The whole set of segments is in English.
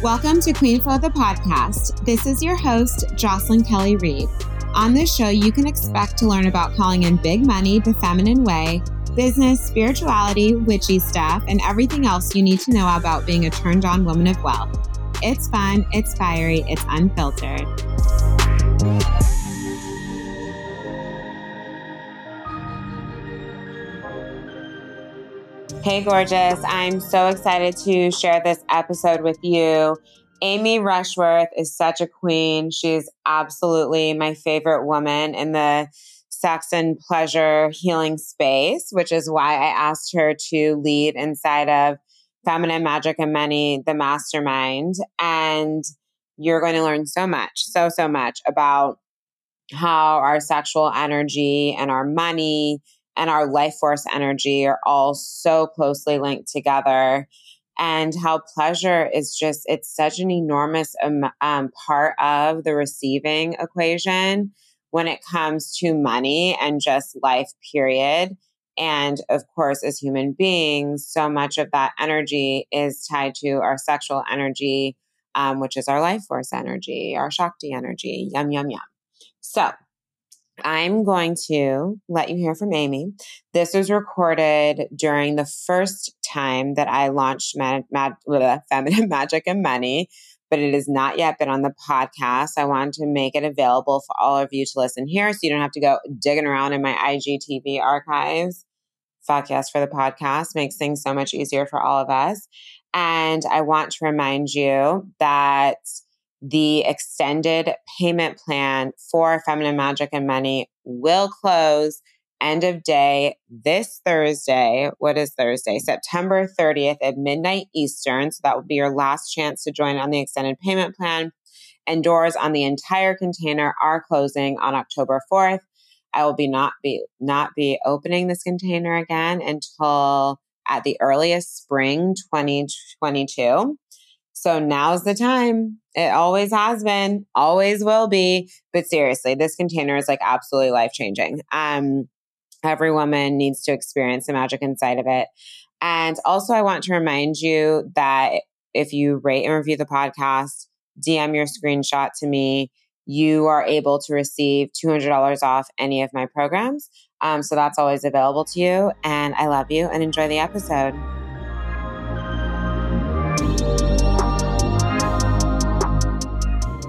Welcome to Queen Flow the podcast. This is your host, Jocelyn Kelly Reed. On this show, you can expect to learn about calling in big money the feminine way, business, spirituality, witchy stuff, and everything else you need to know about being a turned on woman of wealth. It's fun, it's fiery, it's unfiltered. Hey, gorgeous. I'm so excited to share this episode with you. Amy Rushworth is such a queen. She's absolutely my favorite woman in the sex and pleasure healing space, which is why I asked her to lead inside of Feminine Magic and Money, the mastermind. And you're going to learn so much, so, so much about how our sexual energy and our money and our life force energy are all so closely linked together. And how pleasure is just it's such an enormous um, part of the receiving equation when it comes to money and just life period. And of course as human beings so much of that energy is tied to our sexual energy um, which is our life force energy our shakti energy yum yum yum. So I'm going to let you hear from Amy. This was recorded during the first time that I launched Mad, Mad, Feminine Magic and Money, but it has not yet been on the podcast. I wanted to make it available for all of you to listen here so you don't have to go digging around in my IGTV archives. Fuck yes for the podcast. Makes things so much easier for all of us. And I want to remind you that the extended payment plan for Feminine Magic and Money will close end of day this Thursday. What is Thursday? September 30th at midnight Eastern. So that will be your last chance to join on the extended payment plan. And doors on the entire container are closing on October 4th. I will be not be not be opening this container again until at the earliest spring 2022. So now's the time. It always has been, always will be. But seriously, this container is like absolutely life changing. Um, every woman needs to experience the magic inside of it. And also, I want to remind you that if you rate and review the podcast, DM your screenshot to me, you are able to receive $200 off any of my programs. Um, so that's always available to you. And I love you and enjoy the episode.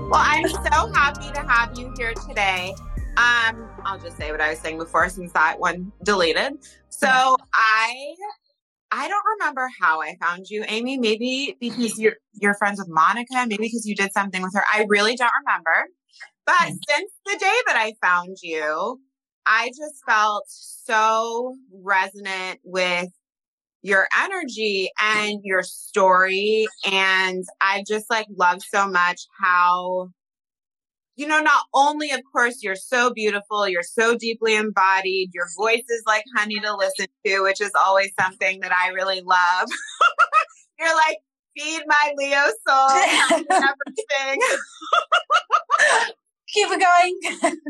Well, I'm so happy to have you here today. Um, I'll just say what I was saying before since that one deleted. So I I don't remember how I found you, Amy. Maybe because you're you're friends with Monica, maybe because you did something with her. I really don't remember. But mm-hmm. since the day that I found you, I just felt so resonant with your energy and your story. And I just like love so much how, you know, not only, of course, you're so beautiful, you're so deeply embodied, your voice is like honey to listen to, which is always something that I really love. you're like, feed my Leo soul, everything. Keep it going.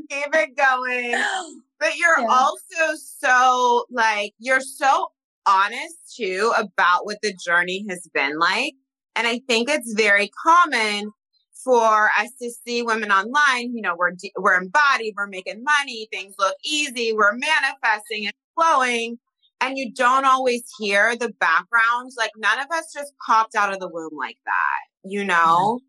Keep it going. But you're yeah. also so like, you're so honest too about what the journey has been like. And I think it's very common for us to see women online, you know, we're, we're embodied, we're making money, things look easy, we're manifesting and flowing. And you don't always hear the background. Like none of us just popped out of the womb like that, you know? Mm-hmm.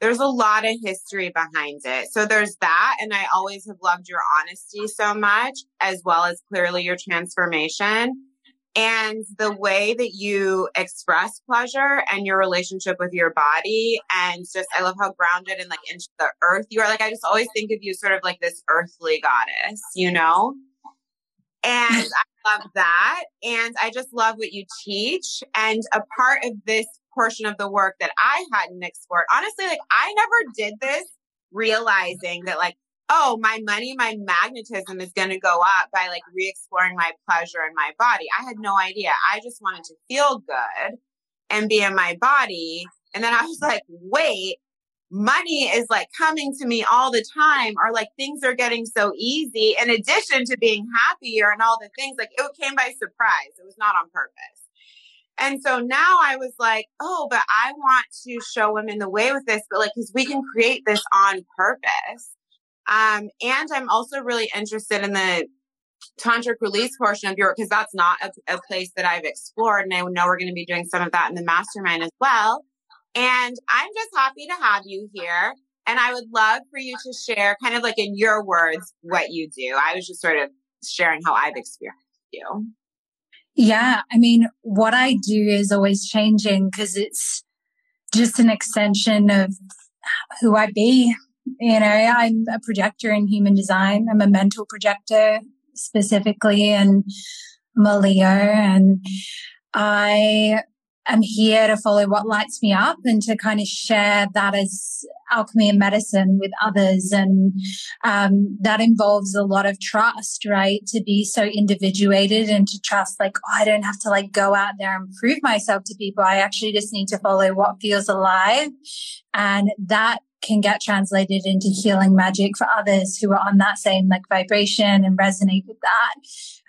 There's a lot of history behind it. So there's that. And I always have loved your honesty so much, as well as clearly your transformation and the way that you express pleasure and your relationship with your body and just i love how grounded and like into the earth you are. Like i just always think of you sort of like this earthly goddess you know? And i love that. And i just love what you teach. And a part of this portion of the work that i hadn't explored honestly like i never did this realizing that like oh, my money, my magnetism is going to go up by like re exploring my pleasure in my body. I had no idea. I just wanted to feel good and be in my body. And then I was like, wait, money is like coming to me all the time, or like things are getting so easy. In addition to being happier and all the things, like it came by surprise. It was not on purpose. And so now I was like, oh, but I want to show women the way with this, but like, cause we can create this on purpose. Um, and I'm also really interested in the tantric release portion of your, work cause that's not a, a place that I've explored. And I know we're going to be doing some of that in the mastermind as well. And I'm just happy to have you here. And I would love for you to share kind of like in your words what you do. I was just sort of sharing how I've experienced you. Yeah. I mean, what I do is always changing because it's just an extension of who I be. You know, I'm a projector in human design. I'm a mental projector specifically and I'm a Leo and I am here to follow what lights me up and to kind of share that as alchemy and medicine with others. And um, that involves a lot of trust, right? To be so individuated and to trust, like, oh, I don't have to like go out there and prove myself to people. I actually just need to follow what feels alive. And that can get translated into healing magic for others who are on that same like vibration and resonate with that.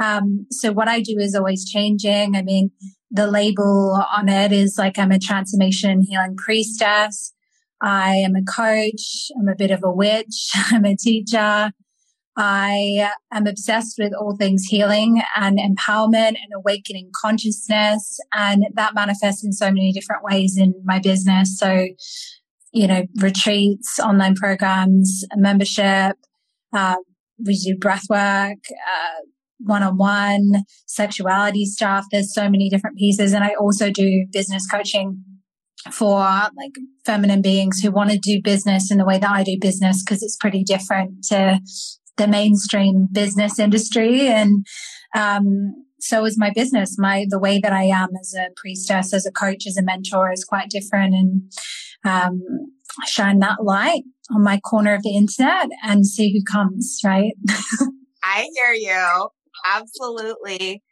Um, so what I do is always changing. I mean, the label on it is like I'm a transformation healing priestess. I am a coach. I'm a bit of a witch. I'm a teacher. I am obsessed with all things healing and empowerment and awakening consciousness. And that manifests in so many different ways in my business. So, you know, retreats, online programs, membership. Uh, we do breath work, uh, one-on-one sexuality stuff. There's so many different pieces. And I also do business coaching for like feminine beings who want to do business in the way that I do business because it's pretty different to the mainstream business industry. And, um, so is my business. My, the way that I am as a priestess, as a coach, as a mentor is quite different and, um, shine that light on my corner of the internet and see who comes, right? I hear you. Absolutely.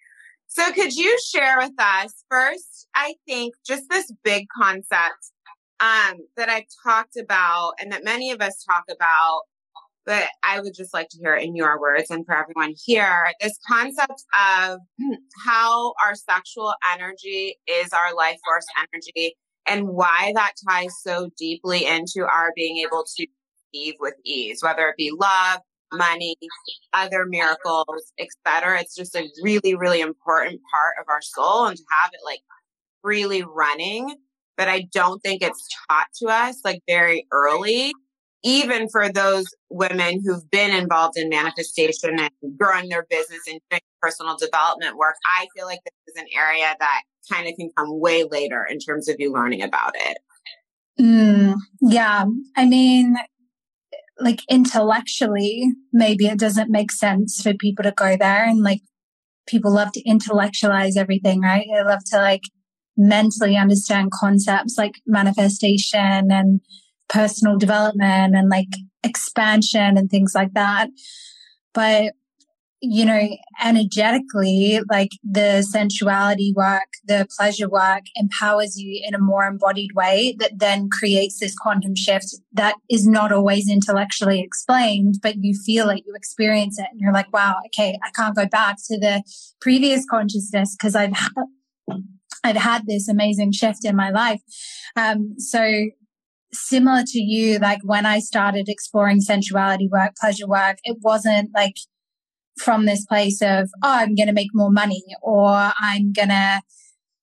So could you share with us first, I think just this big concept um, that I've talked about and that many of us talk about, but I would just like to hear it in your words and for everyone here, this concept of how our sexual energy is our life force energy and why that ties so deeply into our being able to receive with ease, whether it be love, money, other miracles, etc. It's just a really, really important part of our soul and to have it like freely running. But I don't think it's taught to us like very early, even for those women who've been involved in manifestation and growing their business and doing personal development work. I feel like this is an area that kind of can come way later in terms of you learning about it. Mm, yeah. I mean, like intellectually, maybe it doesn't make sense for people to go there and like people love to intellectualize everything, right? They love to like mentally understand concepts like manifestation and personal development and like expansion and things like that. But you know, energetically, like the sensuality work, the pleasure work empowers you in a more embodied way that then creates this quantum shift that is not always intellectually explained, but you feel it, you experience it, and you're like, wow, okay, I can't go back to the previous consciousness because I've I've had this amazing shift in my life. Um, so similar to you, like when I started exploring sensuality work, pleasure work, it wasn't like from this place of, oh, I'm going to make more money or I'm going to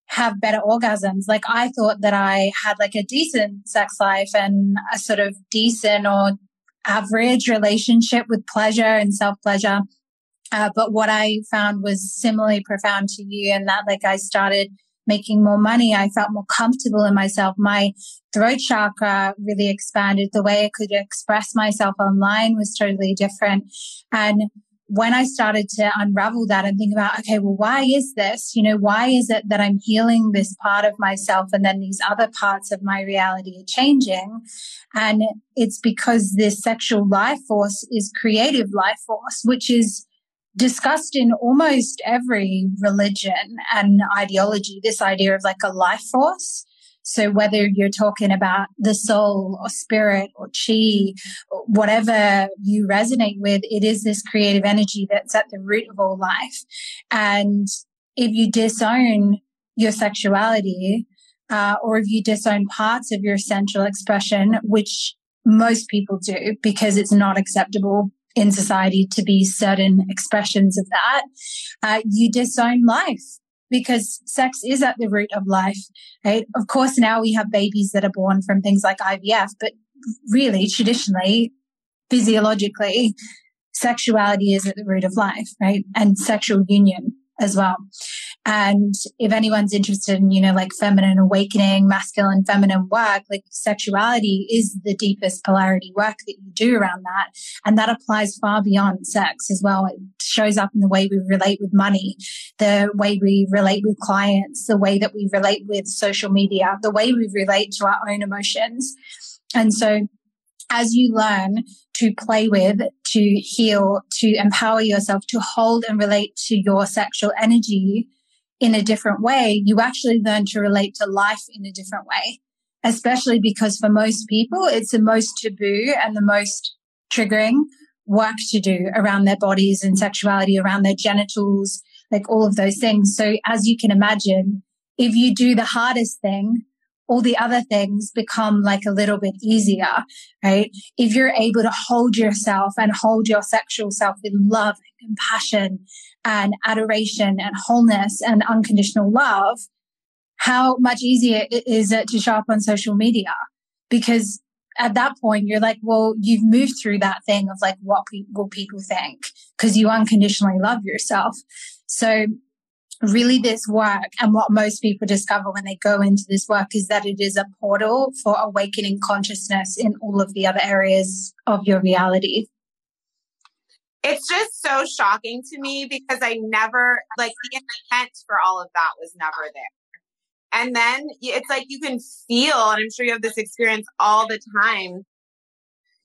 have better orgasms. Like I thought that I had like a decent sex life and a sort of decent or average relationship with pleasure and self pleasure. Uh, but what I found was similarly profound to you and that like I started making more money. I felt more comfortable in myself. My throat chakra really expanded. The way I could express myself online was totally different. And when I started to unravel that and think about, okay, well, why is this? You know, why is it that I'm healing this part of myself and then these other parts of my reality are changing? And it's because this sexual life force is creative life force, which is discussed in almost every religion and ideology. This idea of like a life force. So whether you're talking about the soul or spirit or chi, whatever you resonate with, it is this creative energy that's at the root of all life. And if you disown your sexuality, uh, or if you disown parts of your sensual expression, which most people do because it's not acceptable in society to be certain expressions of that, uh, you disown life because sex is at the root of life, right? Of course, now we have babies that are born from things like IVF, but really, traditionally, physiologically, sexuality is at the root of life, right? And sexual union as well. And if anyone's interested in, you know, like feminine awakening, masculine, feminine work, like sexuality is the deepest polarity work that you do around that. And that applies far beyond sex as well. It shows up in the way we relate with money, the way we relate with clients, the way that we relate with social media, the way we relate to our own emotions. And so as you learn to play with, to heal, to empower yourself, to hold and relate to your sexual energy in a different way, you actually learn to relate to life in a different way. Especially because for most people, it's the most taboo and the most triggering work to do around their bodies and sexuality, around their genitals, like all of those things. So as you can imagine, if you do the hardest thing, all the other things become like a little bit easier, right? If you're able to hold yourself and hold your sexual self with love and compassion and adoration and wholeness and unconditional love, how much easier is it to show up on social media? Because at that point, you're like, well, you've moved through that thing of like, what pe- will people think? Because you unconditionally love yourself. So really this work and what most people discover when they go into this work is that it is a portal for awakening consciousness in all of the other areas of your reality. It's just so shocking to me because I never, like, the intent for all of that was never there. And then it's like you can feel, and I'm sure you have this experience all the time,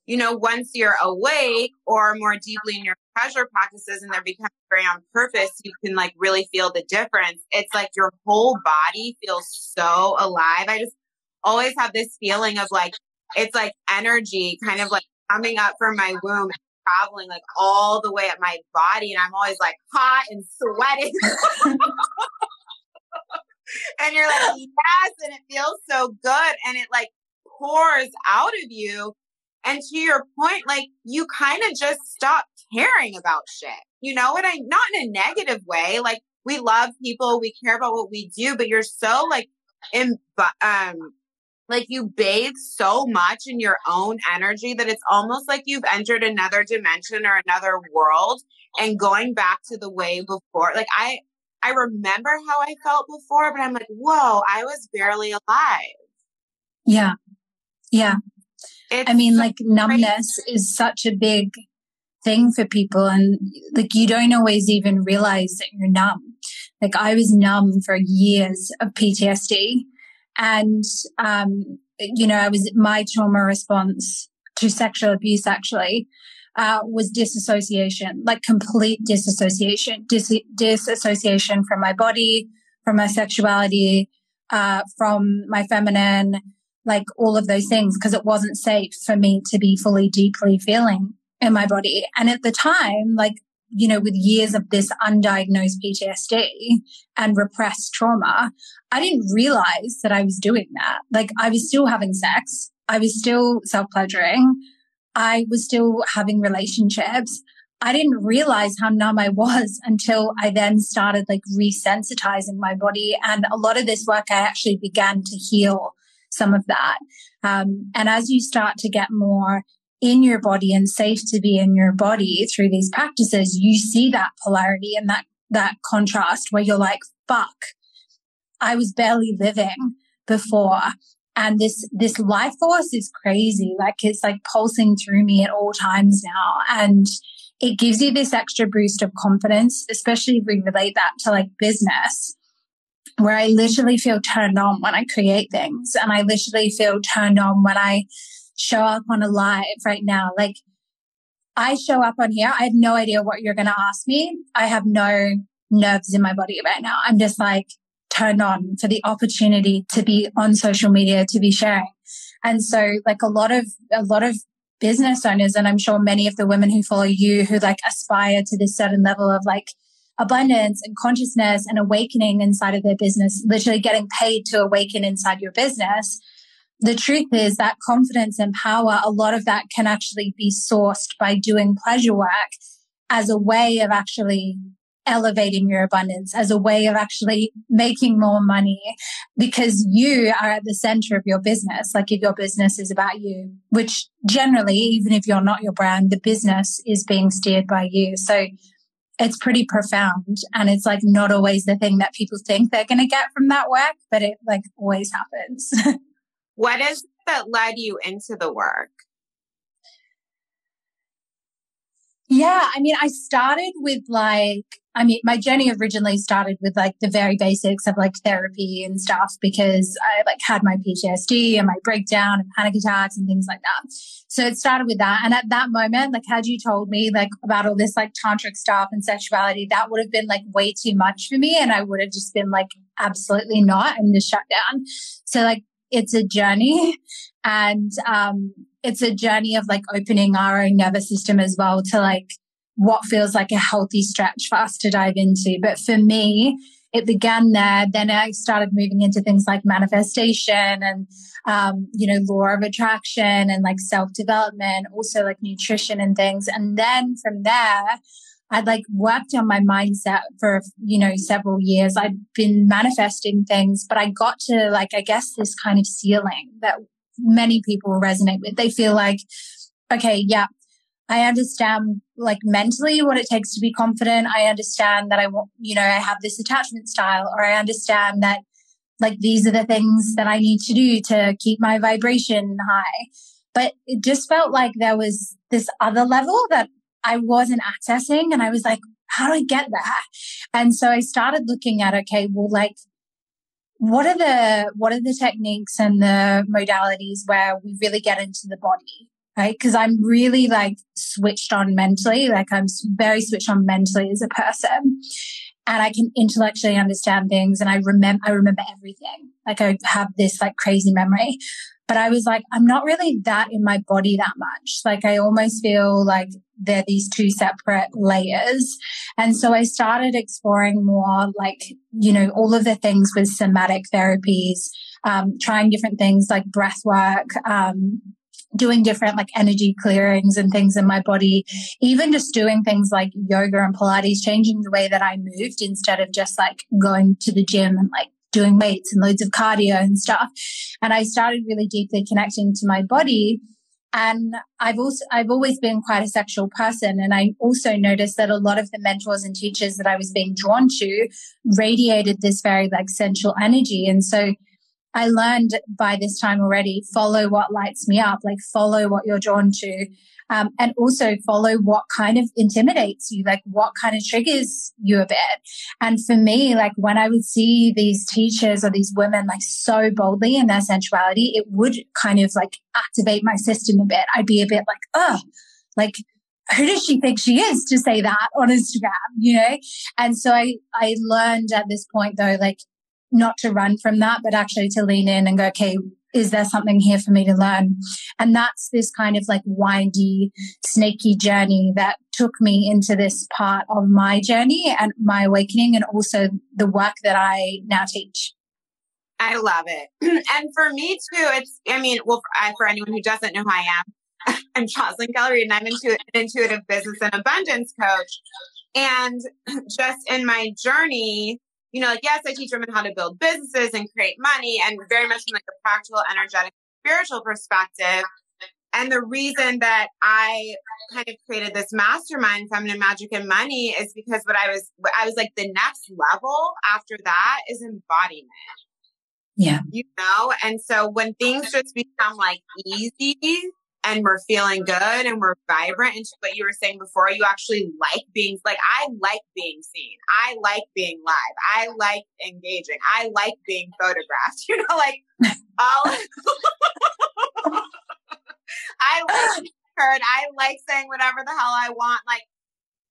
you know, once you're awake or more deeply in your pleasure practices and they're becoming very on purpose, you can like really feel the difference. It's like your whole body feels so alive. I just always have this feeling of like, it's like energy kind of like coming up from my womb traveling like all the way up my body. And I'm always like hot and sweating. and you're like, yes. And it feels so good. And it like pours out of you and to your point, like you kind of just stop caring about shit. You know what I, not in a negative way. Like we love people, we care about what we do, but you're so like in, um, like you bathe so much in your own energy that it's almost like you've entered another dimension or another world and going back to the way before. Like I, I remember how I felt before, but I'm like, whoa, I was barely alive. Yeah. Yeah. It's I mean, like numbness is such a big thing for people and like you don't always even realize that you're numb. Like I was numb for years of PTSD and, um, you know, I was, my trauma response to sexual abuse actually, uh, was disassociation, like complete disassociation, dis- disassociation from my body, from my sexuality, uh, from my feminine, like all of those things because it wasn't safe for me to be fully deeply feeling in my body. And at the time, like, you know, with years of this undiagnosed PTSD and repressed trauma, I didn't realize that I was doing that. Like I was still having sex. I was still self pleasuring. I was still having relationships. I didn't realize how numb I was until I then started like resensitizing my body. And a lot of this work I actually began to heal some of that. Um, and as you start to get more in your body and safe to be in your body through these practices, you see that polarity and that, that contrast where you're like, fuck, I was barely living before. And this, this life force is crazy. Like it's like pulsing through me at all times now. And it gives you this extra boost of confidence, especially if we relate that to like business where I literally feel turned on when I create things and I literally feel turned on when I show up on a live right now. Like I show up on here. I have no idea what you're going to ask me. I have no nerves in my body right now. I'm just like turned on for the opportunity to be on social media, to be sharing. And so like a lot of, a lot of business owners, and I'm sure many of the women who follow you who like aspire to this certain level of like abundance and consciousness and awakening inside of their business, literally getting paid to awaken inside your business. The truth is that confidence and power, a lot of that can actually be sourced by doing pleasure work as a way of actually elevating your abundance as a way of actually making more money because you are at the center of your business. Like if your business is about you, which generally, even if you're not your brand, the business is being steered by you. So it's pretty profound and it's like not always the thing that people think they're going to get from that work, but it like always happens. what is that led you into the work? Yeah, I mean, I started with like, I mean, my journey originally started with like the very basics of like therapy and stuff because I like had my PTSD and my breakdown and panic attacks and things like that. So it started with that. And at that moment, like, had you told me like about all this like tantric stuff and sexuality, that would have been like way too much for me. And I would have just been like, absolutely not and just shut down. So like, it's a journey and, um, it's a journey of like opening our own nervous system as well to like what feels like a healthy stretch for us to dive into. But for me, it began there. Then I started moving into things like manifestation and, um, you know, law of attraction and like self development, also like nutrition and things. And then from there, I'd like worked on my mindset for, you know, several years. I'd been manifesting things, but I got to like, I guess this kind of ceiling that many people resonate with. They feel like, okay, yeah, I understand like mentally what it takes to be confident. I understand that I want, you know, I have this attachment style, or I understand that like these are the things that I need to do to keep my vibration high. But it just felt like there was this other level that I wasn't accessing. And I was like, how do I get there? And so I started looking at, okay, well, like, what are the what are the techniques and the modalities where we really get into the body right because i'm really like switched on mentally like i'm very switched on mentally as a person and i can intellectually understand things and i remember i remember everything like i have this like crazy memory but I was like, I'm not really that in my body that much. Like I almost feel like they're these two separate layers. And so I started exploring more like, you know, all of the things with somatic therapies, um, trying different things like breath work, um, doing different like energy clearings and things in my body, even just doing things like yoga and Pilates, changing the way that I moved instead of just like going to the gym and like doing weights and loads of cardio and stuff. And I started really deeply connecting to my body. And I've also, I've always been quite a sexual person. And I also noticed that a lot of the mentors and teachers that I was being drawn to radiated this very like sensual energy. And so I learned by this time already, follow what lights me up, like follow what you're drawn to um, and also follow what kind of intimidates you, like what kind of triggers you a bit. And for me, like when I would see these teachers or these women like so boldly in their sensuality, it would kind of like activate my system a bit. I'd be a bit like, oh, like who does she think she is to say that on Instagram, you know? And so I, I learned at this point though, like not to run from that, but actually to lean in and go, okay, is there something here for me to learn? And that's this kind of like windy, snaky journey that took me into this part of my journey and my awakening and also the work that I now teach. I love it. and for me too, it's, I mean, well, for, for anyone who doesn't know who I am, I'm Jocelyn Keller and I'm into an intuitive business and abundance coach. And just in my journey, you know, like, yes, I teach women how to build businesses and create money and very much from like a practical, energetic, spiritual perspective. And the reason that I kind of created this mastermind, Feminine Magic and Money, is because what I was, I was like, the next level after that is embodiment. Yeah. You know? And so when things just become like easy, and we're feeling good and we're vibrant into what you were saying before. You actually like being like, I like being seen. I like being live. I like engaging. I like being photographed. You know, like all I like heard. I like saying whatever the hell I want. Like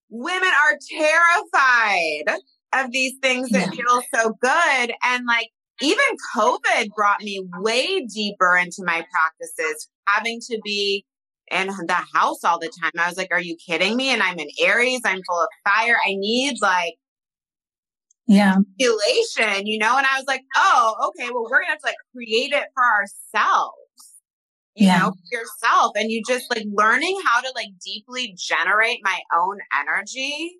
women are terrified of these things that yeah. feel so good. And like even COVID brought me way deeper into my practices, having to be in the house all the time. I was like, are you kidding me? And I'm in Aries, I'm full of fire. I need like yeah elation, you know? And I was like, oh, okay, well, we're gonna have to like create it for ourselves. You Yeah. know, yourself. And you just like learning how to like deeply generate my own energy,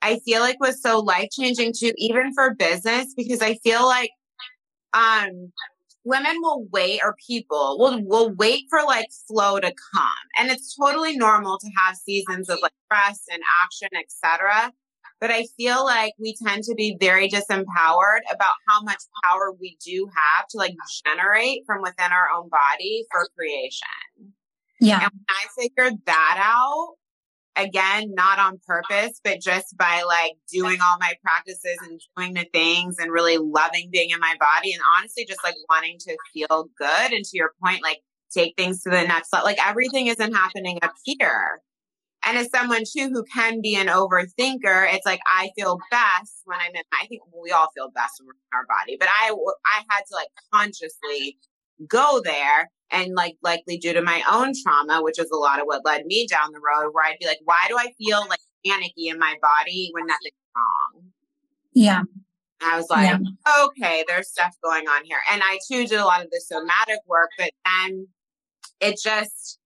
I feel like was so life changing too, even for business, because I feel like um women will wait or people will will wait for like flow to come. And it's totally normal to have seasons of like stress and action, etc. But I feel like we tend to be very disempowered about how much power we do have to like generate from within our own body for creation. yeah And when I figured that out, again, not on purpose, but just by like doing all my practices and doing the things and really loving being in my body and honestly just like wanting to feel good. And to your point, like take things to the next level. Like everything isn't happening up here. And as someone too who can be an overthinker, it's like I feel best when I'm in. I think we all feel best when we're in our body, but I I had to like consciously go there and like likely due to my own trauma, which is a lot of what led me down the road, where I'd be like, why do I feel like panicky in my body when nothing's wrong? yeah I was like, Yeah. okay, there's stuff going on here. And I too did a lot of the somatic work, but then it just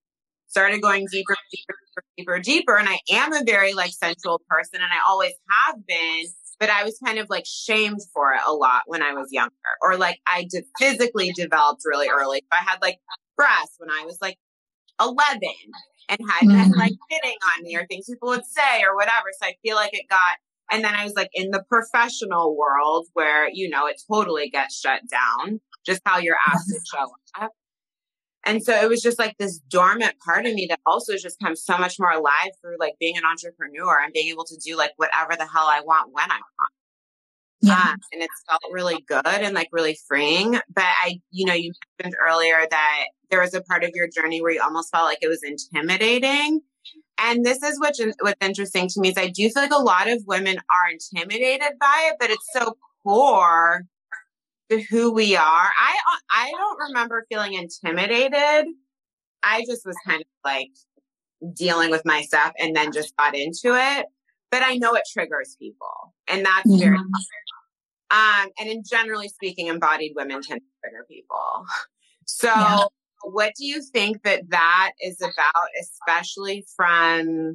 started going deeper, deeper, deeper, deeper, deeper. And I am a very like sensual person and I always have been, but I was kind of like shamed for it a lot when I was younger or like I did physically developed really early. I had like breasts when I was like 11 and had men Mhm. like hitting on me or things people would say or whatever. So I feel like it got and then I was like in the professional world where, you know, it totally gets shut down, just how you're asked to show up. And so it was just like this dormant part of me that also just come so much more alive through like being an entrepreneur and being able to do like whatever the hell I want when I want. yeah Um, and it's felt really good and like really freeing. But I, you know, you mentioned earlier that there was a part of your journey where you almost felt like it was intimidating. And this is what's, what's interesting to me is I do feel like a lot of women are intimidated by it, but it's so core to who we are. I I don't remember feeling intimidated. I just was kind of like dealing with my stuff and then just got into it. But I know it triggers people, and that's very Yeah. um, and in generally speaking, embodied women tend to trigger people. So, Yeah. what do you think that that is about, especially from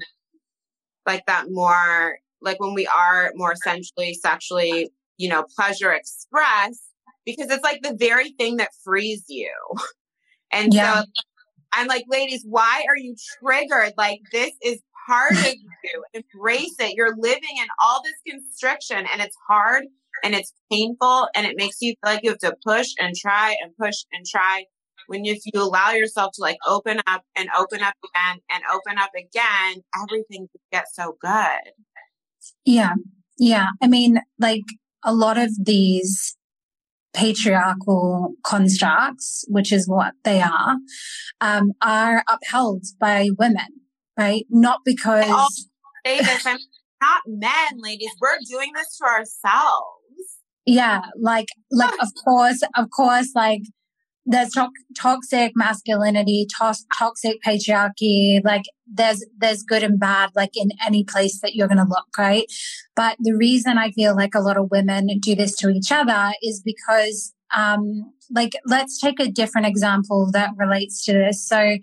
like that more, like when we are more sensually, sexually, you know, pleasure expressed, because it's like the very thing that frees you. And Yeah. so I'm like, ladies, why are you triggered? Like, this is part of you. Embrace it. You're living in all this constriction and it's hard and it's painful and it makes you feel like you have to push and try and push and try. When if you allow yourself to like open up and open up again and open up again, everything gets so good. Yeah. Yeah. I mean, like a lot of these patriarchal constructs, which is what they are, um, are upheld by women, right? Not because, all- Say this, I'm not men, ladies. We're doing this to ourselves. yeah, like, like, of course, of course, like, there's to- toxic masculinity, to- toxic patriarchy. Like there's there's good and bad, like in any place that you're going to look, right? But the reason I feel like a lot of women do this to each other is because, um, like, let's take a different example that relates to this. So,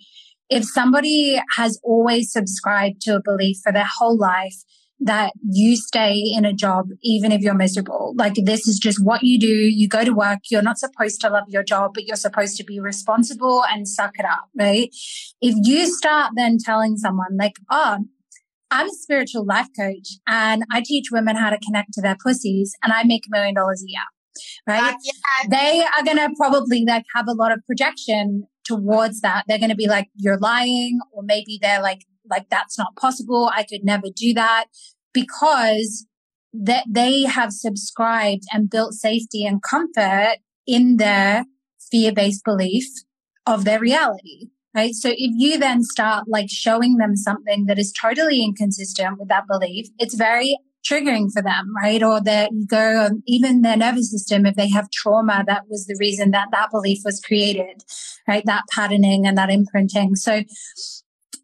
if somebody has always subscribed to a belief for their whole life that you stay in a job even if you're miserable. Like this is just what you do. You go to work. You're not supposed to love your job, but you're supposed to be responsible and suck it up, right? If you start then telling someone like, oh, I'm a spiritual life coach and I teach women how to connect to their pussies and I make a million dollars a year, right? Uh, yeah, they are going to probably like have a lot of projection towards that. They're going to be like, you're lying, or maybe they're like, like that's not possible. I could never do that because that they have subscribed and built safety and comfort in their fear-based belief of their reality. Right. So if you then start like showing them something that is totally inconsistent with that belief, it's very triggering for them, right? Or their ego, um, even their nervous system, if they have trauma, that was the reason that that belief was created, right? That patterning and that imprinting. So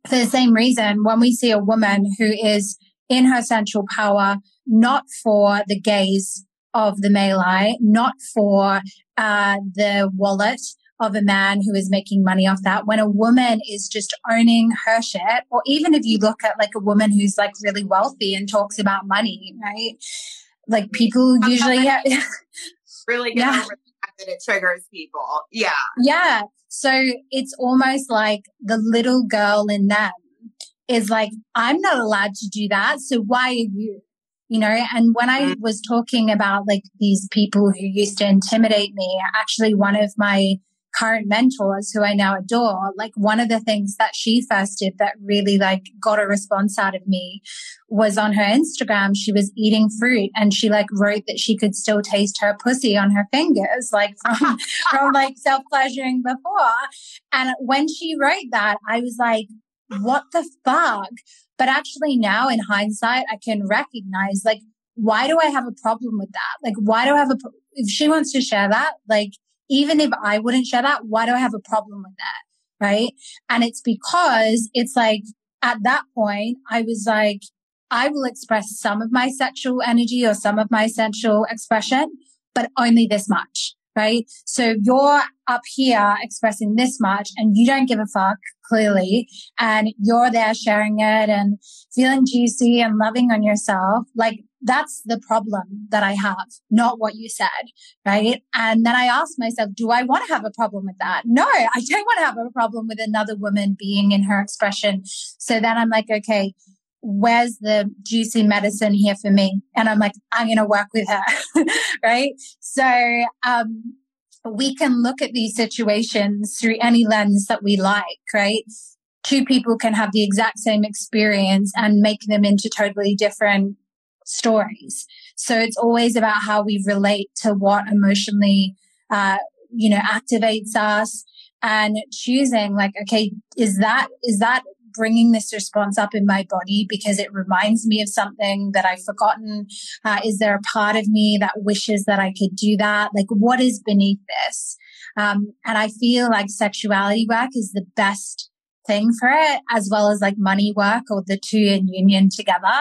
for the same reason, when we see a woman who is in her central power, not for the gaze of the male eye, not for uh, the wallet of a man who is making money off that. When a woman is just owning her shit, or even if you look at like a woman who's like really wealthy and talks about money, right? Like people usually have, really get yeah. that it triggers people. Yeah. Yeah. So it's almost like the little girl in them is like, I'm not allowed to do that. So why are you? You know, and when I mm-hmm. was talking about like these people who used to intimidate me, actually one of my current mentors who I now adore, like one of the things that she first did that really like got a response out of me was on her Instagram. She was eating fruit and she like wrote that she could still taste her pussy on her fingers, like from, from like self pleasuring before. And when she wrote that, I was like, what the fuck? But actually now in hindsight, I can recognize like, why do I have a problem with that? Like, why do I have a, if she wants to share that, like, even if I wouldn't share that, why do I have a problem with that? Right. And it's because it's like at that point, I was like, I will express some of my sexual energy or some of my sensual expression, but only this much. Right. So you're up here expressing this much and you don't give a fuck clearly. And you're there sharing it and feeling juicy and loving on yourself. Like that's the problem that I have, not what you said. Right. And then I ask myself, do I want to have a problem with that? No, I don't want to have a problem with another woman being in her expression. So then I'm like, okay, where's the juicy medicine here for me? And I'm like, I'm going to work with her. right. So, um, we can look at these situations through any lens that we like, right? Two people can have the exact same experience and make them into totally different stories. So it's always about how we relate to what emotionally, uh, you know, activates us and choosing like, okay, is that, is that bringing this response up in my body because it reminds me of something that I've forgotten? Uh, is there a part of me that wishes that I could do that? Like, what is beneath this? Um, and I feel like sexuality work is the best thing for it, as well as like money work or the two in union together.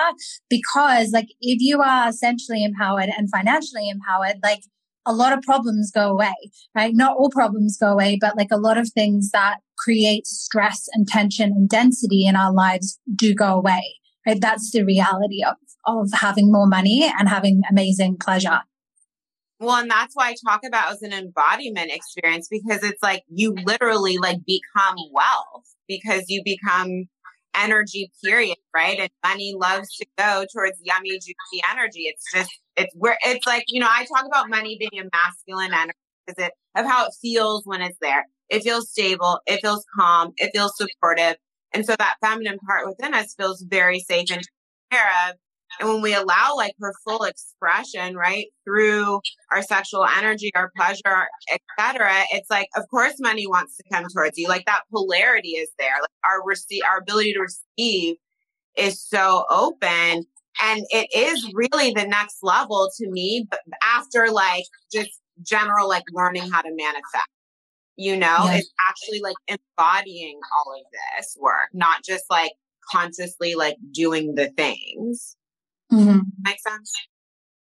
Because like if you are essentially empowered and financially empowered, like a lot of problems go away, right? Not all problems go away, but like a lot of things that create stress and tension and density in our lives do go away, right? That's the reality of, of having more money and having amazing pleasure. Well, and that's why I talk about as an embodiment experience because it's like you literally like become wealth because you become energy period, right? And money loves to go towards yummy, juicy energy. It's just, it's where it's like, you know, I talk about money being a masculine energy because it, of how it feels when it's there. It feels stable. It feels calm. It feels supportive. And so that feminine part within us feels very safe and taken care of. And when we allow like her full expression, right, through our sexual energy, our pleasure, etc., it's like, of course, money wants to come towards you. Like that polarity is there. Like our receive, our ability to receive is so open. And it is really the next level to me, but after like just general, like learning how to manifest, you know, yes. it's actually like embodying all of this work, not just like consciously like doing the things. Mm-hmm. Make sense?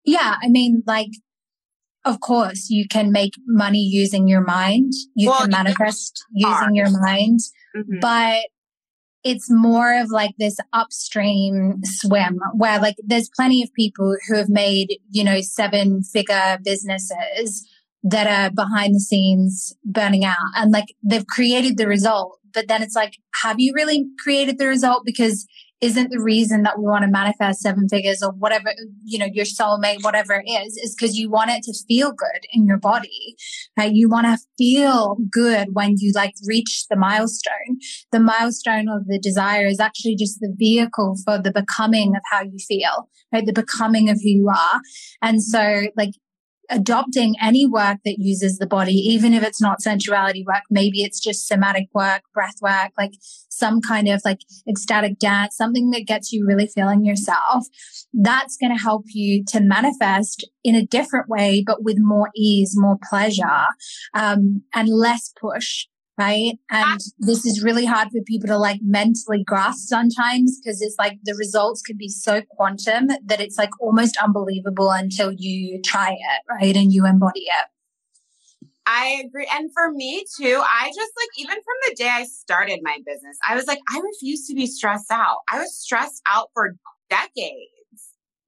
Yeah. I mean, like, of course, you can make money using your mind. You well, can manifest using your mind, mm-hmm. but it's more of like this upstream swim where like there's plenty of people who have made, you know, seven figure businesses that are behind the scenes burning out and like they've created the result. But then it's like, have you really created the result? Because isn't the reason that we want to manifest seven figures or whatever, you know, your soulmate, whatever it is, is because you want it to feel good in your body. Right? You want to feel good when you like reach the milestone. The milestone of the desire is actually just the vehicle for the becoming of how you feel, right? The becoming of who you are. And so like adopting any work that uses the body, even if it's not sensuality work, maybe it's just somatic work, breath work, like some kind of like ecstatic dance, something that gets you really feeling yourself. That's going to help you to manifest in a different way, but with more ease, more pleasure, um, and less push right? And this is really hard for people to like mentally grasp sometimes because it's like the results can be so quantum that it's like almost unbelievable until you try it, right? And you embody it. I agree. And for me too, I just like, even from the day I started my business, I was like, I refuse to be stressed out. I was stressed out for decades.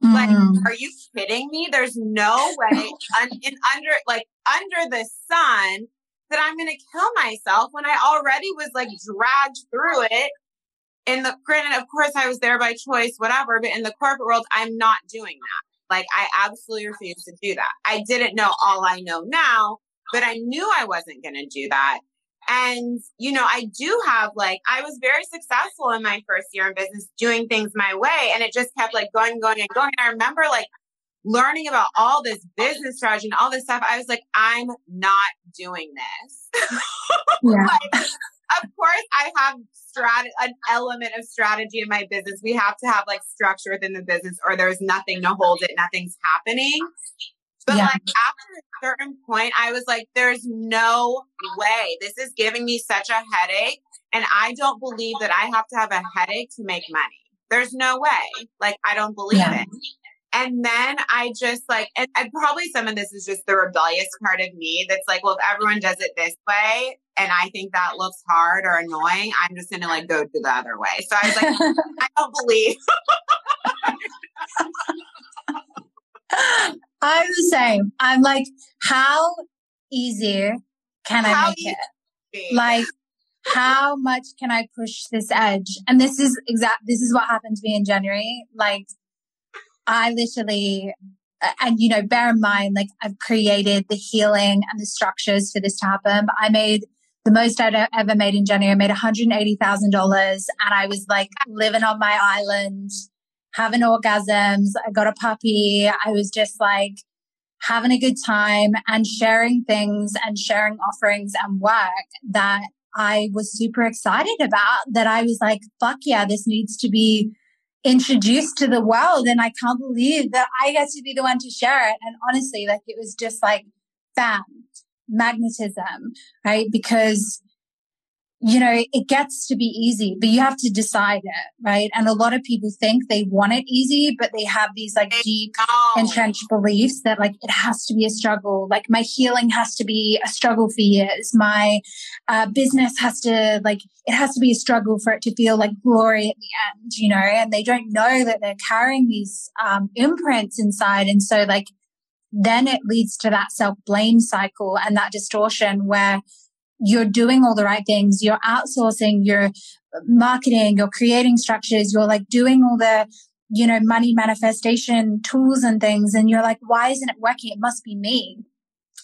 Mm. Like, are you kidding me? There's no way un- in under, like, under the sun that I'm going to kill myself when I already was like dragged through it. In the, granted, of course, I was there by choice, whatever, but in the corporate world, I'm not doing that. Like, I absolutely refuse to do that. I didn't know all I know now but I knew I wasn't going to do that. And, you know, I do have like, I was very successful in my first year in business doing things my way. And it just kept like going, going and going. And I remember like learning about all this business strategy and all this stuff. I was like, I'm not doing this. Yeah. like, of course, I have strat- an element of strategy in my business. We have to have like structure within the business or there's nothing to hold it. Nothing's happening. But yeah. like after a certain point, I was like, there's no way. This is giving me such a headache. And I don't believe that I have to have a headache to make money. There's no way. Like, I don't believe yeah. it. And then I just like, and, and, probably some of this is just the rebellious part of me that's like, well, if everyone does it this way and I think that looks hard or annoying, I'm just going to like go to the other way. So I was like, I don't believe. I'm the same. I'm like, how easy can I how make it? Like, how much can I push this edge? And this is exact. This is what happened to me in January. Like, I literally, and you know, bear in mind, like I've created the healing and the structures for this to happen. But I made the most I'd ever made in January. I made $180,000 and I was like living on my island having orgasms. I got a puppy. I was just like having a good time and sharing things and sharing offerings and work that I was super excited about that I was like, fuck yeah, this needs to be introduced to the world. And I can't believe that I get to be the one to share it. And honestly, like it was just like, bam, magnetism, right? Because you know, it gets to be easy, but you have to decide it, right? And a lot of people think they want it easy, but they have these like deep entrenched beliefs that like it has to be a struggle. Like my healing has to be a struggle for years. My uh, business has to like, it has to be a struggle for it to feel like glory at the end, you know, and they don't know that they're carrying these um, imprints inside. And so like, then it leads to that self blame cycle and that distortion where you're doing all the right things. You're outsourcing, you're marketing, you're creating structures, you're like doing all the, you know, money manifestation tools and things. And you're like, why isn't it working? It must be me.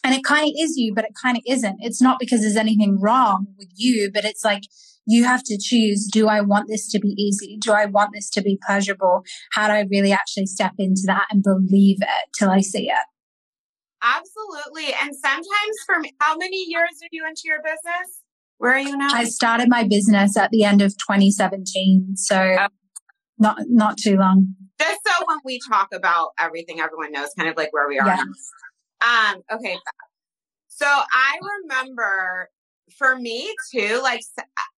And it kind of is you, but it kind of isn't. It's not because there's anything wrong with you, but it's like, you have to choose do I want this to be easy? Do I want this to be pleasurable? How do I really actually step into that and believe it till I see it? Absolutely. And sometimes for me, how many years are you into your business? Where are you now? I started my business at the end of 2017. So oh. not, not too long. Just so when we talk about everything, everyone knows kind of like where we are. Yeah. Um, okay. So I remember for me too, like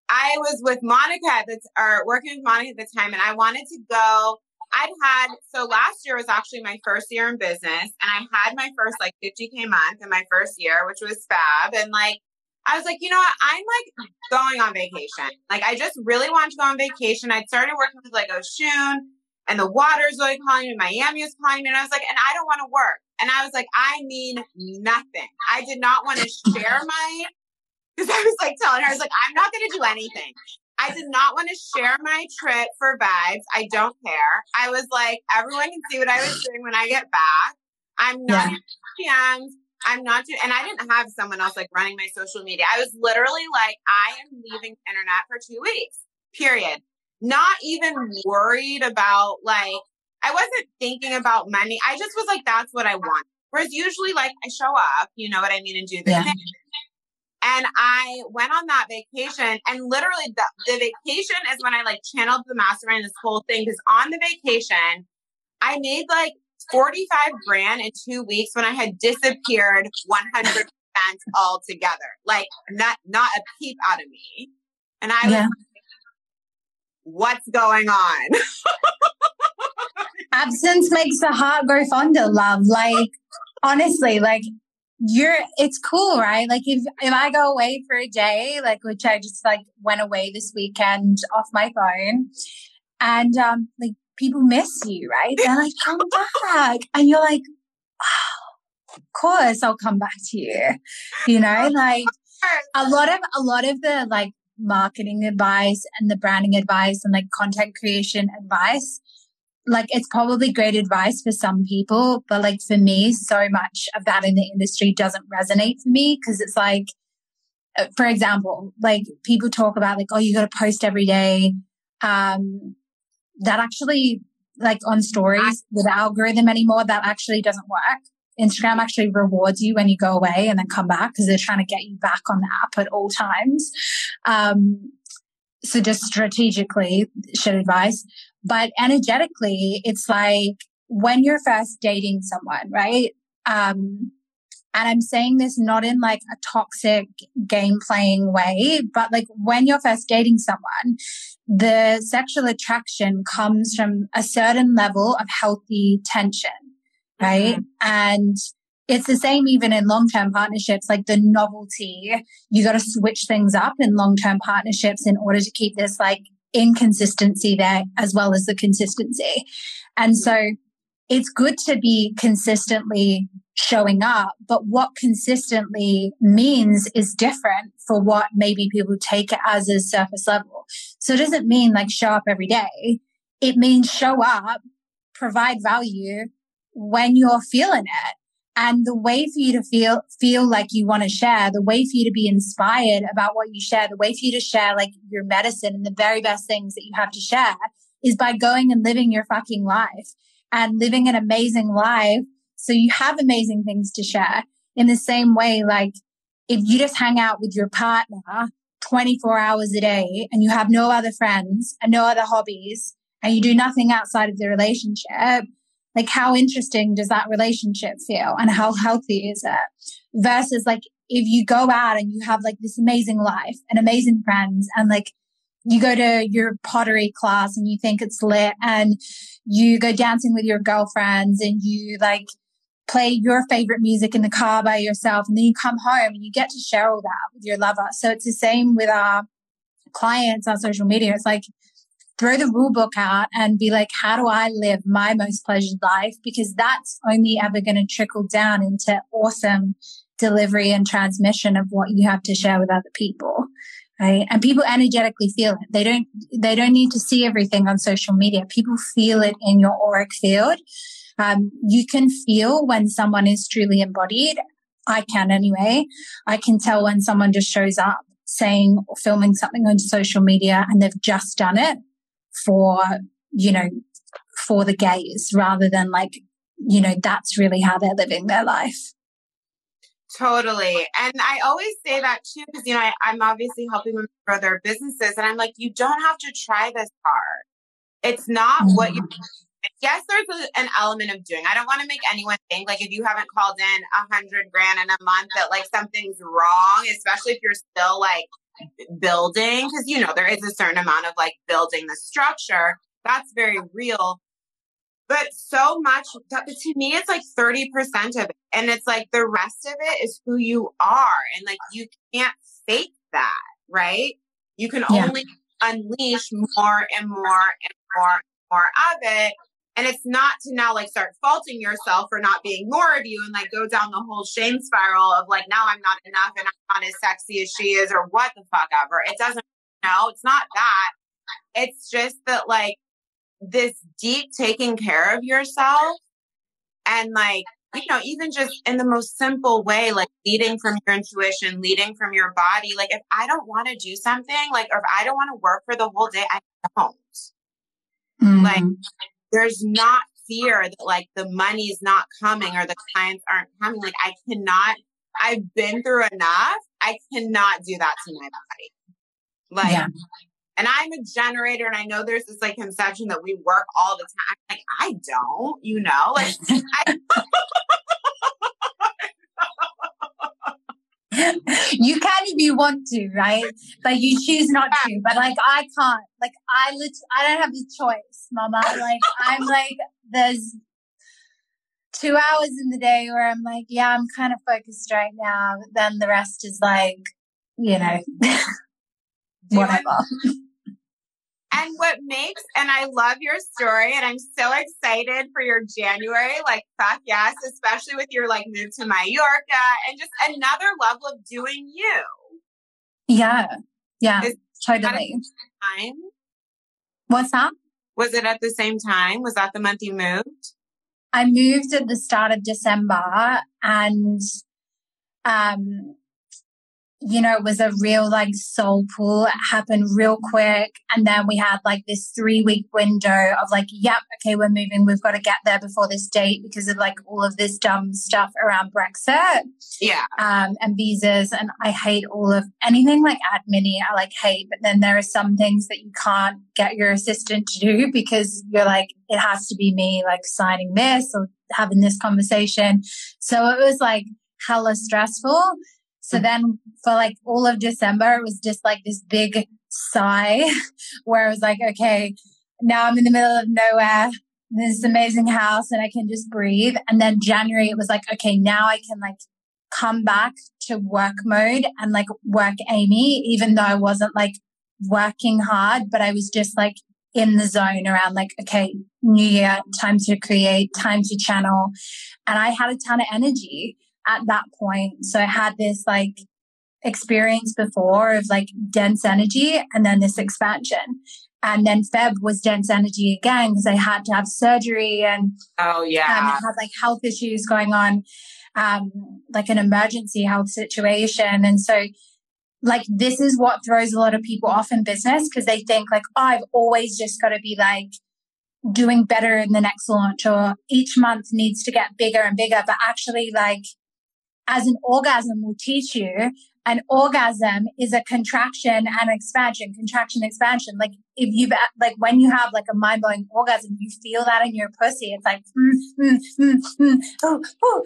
I was with Monica at the, or working with Monica at the time and I wanted to go I'd had, so last year was actually my first year in business and I had my first like 50K month in my first year, which was fab. And like, I was like, you know what? I'm like going on vacation. Like, I just really wanted to go on vacation. I'd started working with like Oshun and the water's really calling me. Miami was calling me. And I was like, and I don't want to work. And I was like, I mean nothing. I did not want to share my, because I was like telling her, I was like, I'm not going to do anything. I did not want to share my trip for vibes. I don't care. I was like, everyone can see what I was doing when I get back. I'm not yeah. PMs. I'm not doing, and I didn't have someone else like running my social media. I was literally like, I am leaving the internet for two weeks, period. Not even worried about like, I wasn't thinking about money. I just was like, that's what I want. Whereas usually like I show up, you know what I mean, and do the yeah. thing. And I went on that vacation and literally the, the vacation is when I like channeled the mastermind, this whole thing. Cause on the vacation, I made like 45 grand in two weeks when I had disappeared 100% event altogether. Like not not a peep out of me. And I was yeah. like, what's going on? Absence makes the heart grow fonder, love. Like honestly, like you're it's cool, right? Like if if I go away for a day, like which I just like went away this weekend off my phone and um like people miss you, right? They're like, come back. And you're like, oh, of course I'll come back to you. You know, like a lot of a lot of the like marketing advice and the branding advice and like content creation advice like it's probably great advice for some people, but like for me, so much of that in the industry doesn't resonate for me because it's like, uh, for example, like people talk about like, oh, you got to post every day. Um, that actually, like on stories with algorithm anymore, that actually doesn't work. Instagram actually rewards you when you go away and then come back because they're trying to get you back on the app at all times. Um, so just strategically should advise. But energetically, it's like when you're first dating someone, right? Um, and I'm saying this not in like a toxic game playing way, but like when you're first dating someone, the sexual attraction comes from a certain level of healthy tension, right? Mm-hmm. And it's the same even in long term partnerships, like the novelty. You got to switch things up in long term partnerships in order to keep this like inconsistency there as well as the consistency. And so it's good to be consistently showing up, but what consistently means is different for what maybe people take it as a surface level. So it doesn't mean like show up every day. It means show up, provide value when you're feeling it. And the way for you to feel, feel like you want to share, the way for you to be inspired about what you share, the way for you to share like your medicine and the very best things that you have to share is by going and living your fucking life and living an amazing life. So you have amazing things to share in the same way, like if you just hang out with your partner 24 hours a day and you have no other friends and no other hobbies and you do nothing outside of the relationship, like how interesting does that relationship feel and how healthy is it versus like if you go out and you have like this amazing life and amazing friends and like you go to your pottery class and you think it's lit and you go dancing with your girlfriends and you like play your favorite music in the car by yourself and then you come home and you get to share all that with your lover. So it's the same with our clients on social media. It's like throw the rule book out and be like, how do I live my most pleasured life? Because that's only ever going to trickle down into awesome delivery and transmission of what you have to share with other people. Right. And people energetically feel it. They don't, they don't need to see everything on social media. People feel it in your auric field. Um, you can feel when someone is truly embodied. I can anyway. I can tell when someone just shows up saying or filming something on social media and they've just done it for, you know, for the gays rather than like, you know, that's really how they're living their life. Totally. And I always say that too, because, you know, I, am obviously helping them grow their businesses. And I'm like, you don't have to try this hard. It's not mm-hmm. what you, yes, there's a, an element of doing. I don't want to make anyone think like if you haven't called in a hundred grand in a month that like something's wrong, especially if you're still like building because you know there is a certain amount of like building the structure. That's very real. But so much to me it's like 30% of it and it's like the rest of it is who you are and like you can't fake that right? You can yeah. only unleash more and more and more and more of it and it's not to now like start faulting yourself for not being more of you and like go down the whole shame spiral of like, now I'm not enough and I'm not as sexy as she is or what the fuck ever. It doesn't, no, it's not that. It's just that like this deep taking care of yourself and like, you know, even just in the most simple way, like leading from your intuition, leading from your body. Like if I don't want to do something, like, or if I don't want to work for the whole day, I don't. Mm-hmm. Like there's not fear that like the money's not coming or the clients aren't coming. Like I cannot, I've been through enough. I cannot do that to my body. Like, yeah. and I'm a generator and I know there's this like conception that we work all the time. Like I don't, you know, like I, you can if you want to, right? But you choose not to. But like I can't. Like I lit- I don't have the choice, mama. Like I'm like there's two hours in the day where I'm like, yeah, I'm kind of focused right now. But then the rest is like, you know, whatever. And what makes, and I love your story, and I'm so excited for your January. Like, fuck yes, especially with your like move to Mallorca and just another level of doing you. Yeah. Yeah. Is totally. Time? What's that? Was it at the same time? Was that the month you moved? I moved at the start of December and um you know, it was a real like soul pull. It happened real quick. And then we had like this three week window of like, yep, okay, we're moving. We've got to get there before this date because of like all of this dumb stuff around Brexit. Yeah. Um, and visas. And I hate all of anything like admin I like hate, but then there are some things that you can't get your assistant to do because you're like, it has to be me like signing this or having this conversation. So it was like hella stressful. So then for like all of December, it was just like this big sigh where I was like, okay, now I'm in the middle of nowhere. This amazing house and I can just breathe. And then January, it was like, okay, now I can like come back to work mode and like work Amy, even though I wasn't like working hard, but I was just like in the zone around like, okay, new year, time to create, time to channel. And I had a ton of energy at that point. So I had this like experience before of like dense energy and then this expansion. And then Feb was dense energy again because I had to have surgery and oh yeah, um, had like health issues going on, um, like an emergency health situation. And so like this is what throws a lot of people off in business because they think like, oh, I've always just got to be like doing better in the next launch or each month needs to get bigger and bigger. But actually like as an orgasm will teach you, an orgasm is a contraction and expansion, contraction, expansion. Like if you've, like when you have like a mind blowing orgasm, you feel that in your pussy. It's like, mm, mm, mm, mm, oh, oh,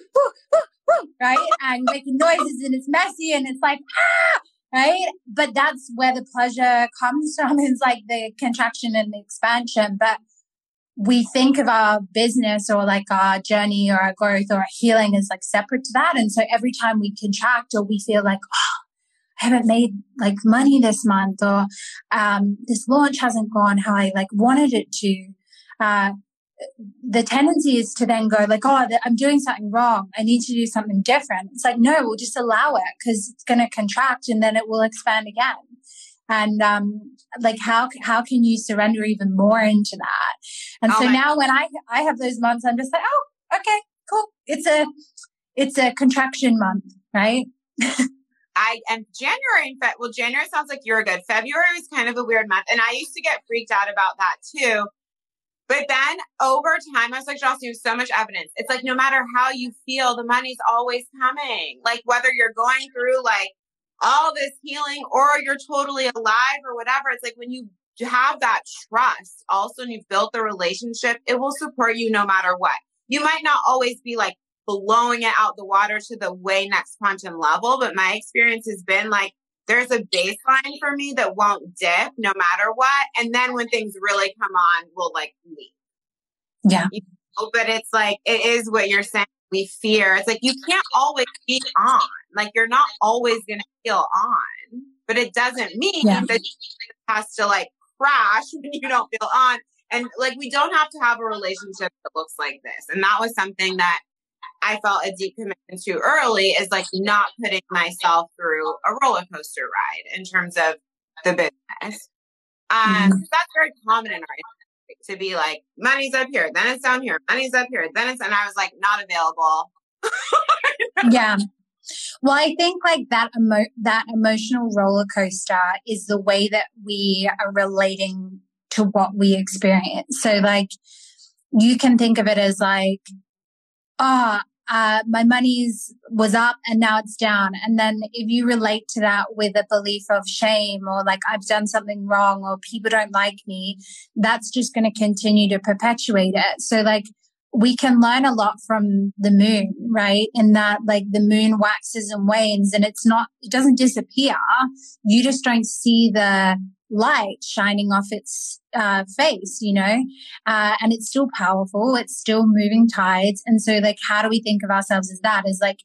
oh, right? And making noises and it's messy and it's like, ah, right? But that's where the pleasure comes from is like the contraction and the expansion. But we think of our business or like our journey or our growth or our healing as like separate to that. And so every time we contract or we feel like, oh, I haven't made like money this month or um, this launch hasn't gone how I like wanted it to. Uh, the tendency is to then go like, oh, I'm doing something wrong. I need to do something different. It's like, no, we'll just allow it because it's going to contract and then it will expand again and um, like how how can you surrender even more into that and oh so now when i i have those months i'm just like oh okay cool it's a it's a contraction month right I and January in fact well January sounds like you're good. February was kind of a weird month and I used to get freaked out about that too. But then over time, I was like, Jocelyn, you have so much evidence. It's like no matter how you feel, the money's always coming. Like whether you're going through like all this healing or you're totally alive or whatever. It's like when you have that trust also and you've built the relationship, it will support you no matter what. You might not always be like blowing it out the water to the way next quantum level, but my experience has been like there's a baseline for me that won't dip no matter what. And then when things really come on, we'll like leave. Yeah. You know, but it's like, it is what you're saying. We fear. It's like you can't always be on. Like you're not always going to feel on, but it doesn't mean yeah. that it has to like crash when you don't feel on. And like we don't have to have a relationship that looks like this. And that was something that I felt a deep commitment to early is like not putting myself through a roller coaster ride in terms of the business. Um, mm-hmm. that's very common in our industry to be like, money's up here, then it's down here, money's up here, then it's, and I was like, not available. yeah. Well, I think like that emo- that emotional roller coaster is the way that we are relating to what we experience. So like you can think of it as like, oh, uh, my money's was up and now it's down. And then if you relate to that with a belief of shame or like I've done something wrong or people don't like me, that's just going to continue to perpetuate it. So like we can learn a lot from the moon, right? In that like the moon waxes and wanes and it's not, it doesn't disappear. You just don't see the light shining off its uh, face, you know, uh, and it's still powerful. It's still moving tides. And so like, how do we think of ourselves as that? Is like,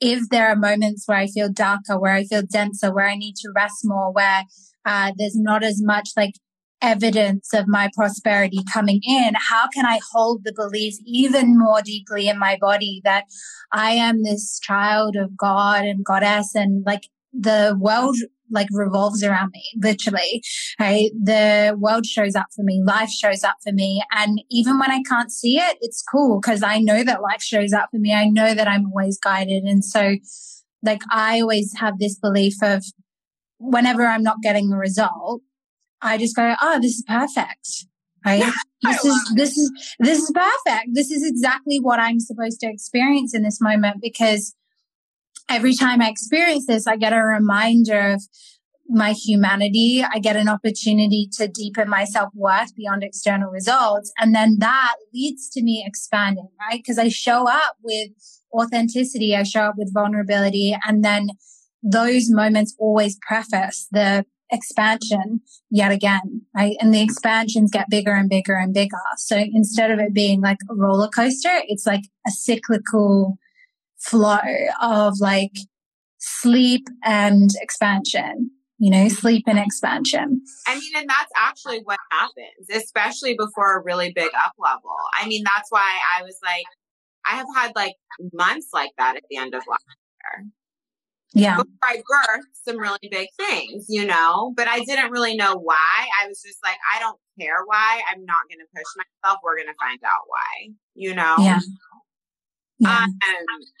if there are moments where I feel darker, where I feel denser, where I need to rest more, where uh, there's not as much like evidence of my prosperity coming in, how can I hold the belief even more deeply in my body that I am this child of God and goddess and like the world like revolves around me, literally. Right. The world shows up for me. Life shows up for me. And even when I can't see it, it's cool because I know that life shows up for me. I know that I'm always guided. And so like I always have this belief of whenever I'm not getting a result, I just go, oh, this is perfect. Right. this is, this is, this is perfect. This is exactly what I'm supposed to experience in this moment because every time I experience this, I get a reminder of my humanity. I get an opportunity to deepen my self worth beyond external results. And then that leads to me expanding, right? Because I show up with authenticity. I show up with vulnerability. And then those moments always preface the expansion yet again, right? And the expansions get bigger and bigger and bigger. So instead of it being like a roller coaster, it's like a cyclical flow of like sleep and expansion, you know, sleep and expansion. I mean, and that's actually what happens, especially before a really big up level. I mean, that's why I was like, I have had like months like that at the end of last year. Yeah. Before I birthed some really big things, you know, but I didn't really know why. I was just like, I don't care why. I'm not going to push myself. We're going to find out why, you know? Yeah. Yeah. Um,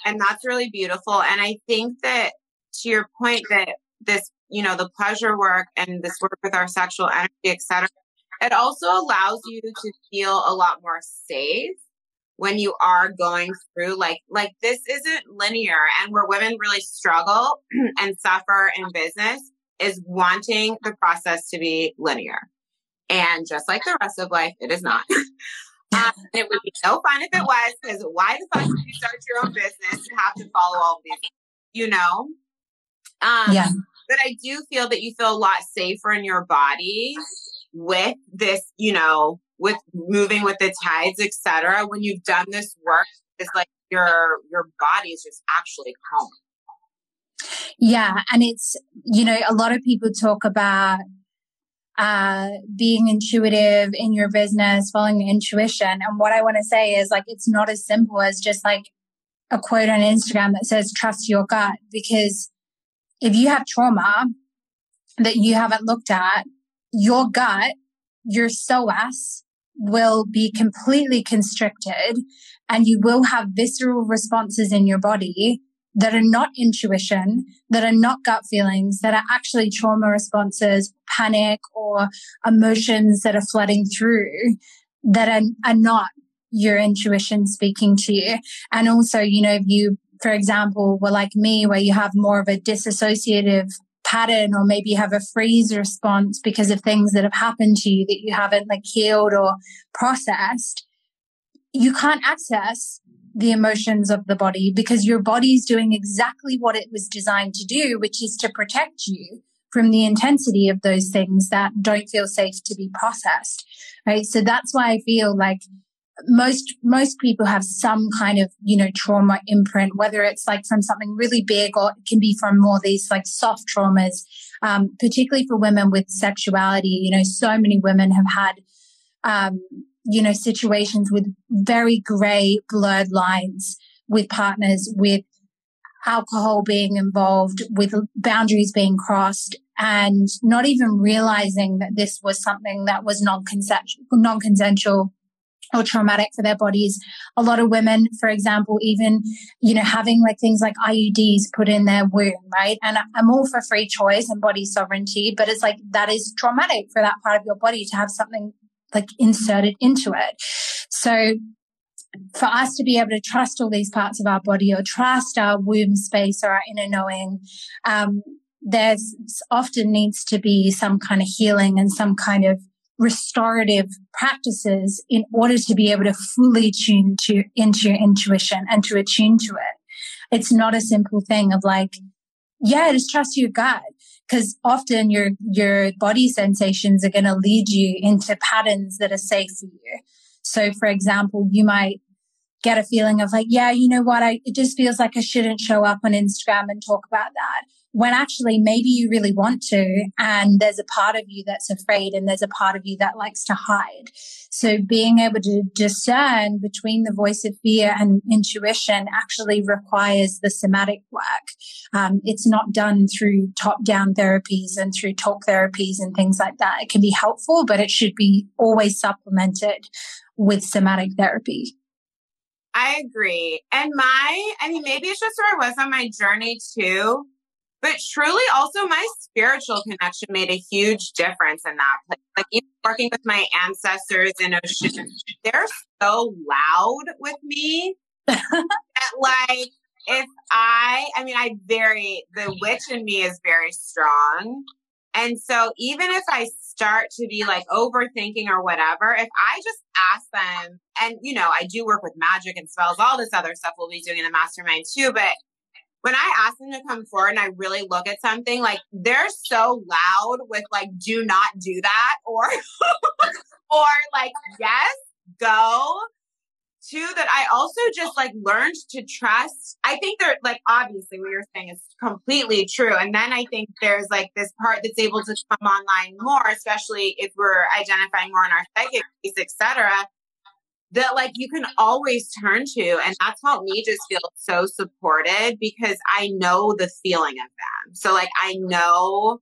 and that's really beautiful. And I think that to your point that this, you know, the pleasure work and this work with our sexual energy, etc., it also allows you to feel a lot more safe when you are going through like like this isn't linear and where women really struggle and suffer in business is wanting the process to be linear and just like the rest of life it is not um, it would be so fun if it was because why the fuck would you start your own business and have to follow all these you know um, yeah but i do feel that you feel a lot safer in your body with this you know with moving with the tides, etc. When you've done this work, it's like your your body is just actually calm. Yeah, and it's you know a lot of people talk about uh, being intuitive in your business, following the intuition, and what I want to say is like it's not as simple as just like a quote on Instagram that says trust your gut. Because if you have trauma that you haven't looked at, your gut, your psoas will be completely constricted and you will have visceral responses in your body that are not intuition, that are not gut feelings, that are actually trauma responses, panic or emotions that are flooding through that are, are not your intuition speaking to you. And also, you know, if you, for example, were like me, where you have more of a disassociative pattern or maybe you have a freeze response because of things that have happened to you that you haven't like healed or processed, you can't access the emotions of the body because your body is doing exactly what it was designed to do, which is to protect you from the intensity of those things that don't feel safe to be processed. Right. So that's why I feel like most most people have some kind of you know trauma imprint whether it's like from something really big or it can be from more these like soft traumas um, particularly for women with sexuality you know so many women have had um, you know situations with very gray blurred lines with partners with alcohol being involved with boundaries being crossed and not even realizing that this was something that was non-consensual or traumatic for their bodies. A lot of women, for example, even, you know, having like things like IUDs put in their womb, right? And I'm all for free choice and body sovereignty, but it's like that is traumatic for that part of your body to have something like inserted into it. So for us to be able to trust all these parts of our body or trust our womb space or our inner knowing, um, there's often needs to be some kind of healing and some kind of restorative practices in order to be able to fully tune to into your intuition and to attune to it. It's not a simple thing of like, yeah, just trust your gut. Cause often your, your body sensations are going to lead you into patterns that are safe for you. So for example, you might get a feeling of like, yeah, you know what? I, it just feels like I shouldn't show up on Instagram and talk about that when actually maybe you really want to and there's a part of you that's afraid and there's a part of you that likes to hide so being able to discern between the voice of fear and intuition actually requires the somatic work um, it's not done through top down therapies and through talk therapies and things like that it can be helpful but it should be always supplemented with somatic therapy I agree. And my, I mean, maybe it's just where I was on my journey too. But truly, also my spiritual connection made a huge difference in that place. Like even working with my ancestors in Oshun, they're so loud with me that like if I, I mean, I very, the witch in me is very strong. And so even if I start to be like overthinking or whatever, if I just ask them, and you know, I do work with magic and spells, all this other stuff we'll be doing in the mastermind too, but when I ask them to come forward and I really look at something, like they're so loud with like, do not do that or, or like, yes, go to that. I also just like learned to trust. I think they're like, obviously what you're saying is completely true. And then I think there's like this part that's able to come online more, especially if we're identifying more in our psychic et cetera that like you can always turn to. And that's helped me just feel so supported because I know the feeling of them. So like I know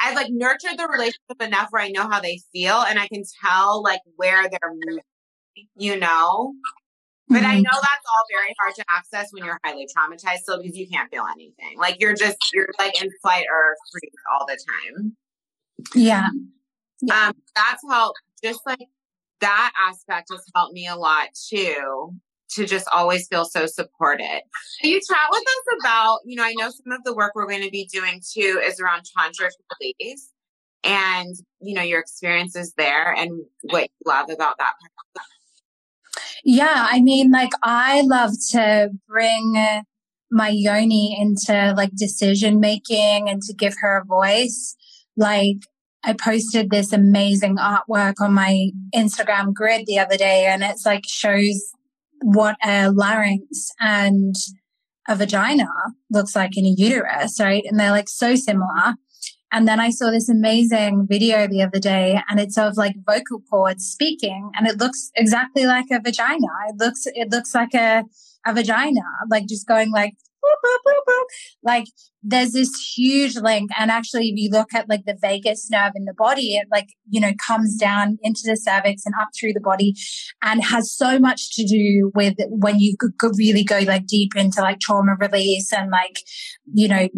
I've like nurtured the relationship enough where I know how they feel and I can tell like where they're moving, you know? But I mm-hmm. know that's all very hard to access when you're highly traumatized still because you can't feel anything. Like you're just you're like in flight or freeze all the time. Yeah. yeah. Um, that's helped just like that aspect has helped me a lot too to just always feel so supported. You chat with us about, you know, I know some of the work we're going to be doing too is around tantric release and, you know, your experiences there and what you love about that. Yeah, I mean, like I love to bring my yoni into like decision making and to give her a voice. Like I posted this amazing artwork on my Instagram grid the other day and it's like shows what a larynx and a vagina looks like in a uterus, right? And they're like so similar. And then I saw this amazing video the other day and it's of like vocal cords speaking and it looks exactly like a vagina. It looks, it looks like a, a vagina, like just going like like there's this huge link. And actually, if you look at like the vagus nerve in the body, it like, you know, comes down into the cervix and up through the body and has so much to do with when you really go like deep into like trauma release and like, you know,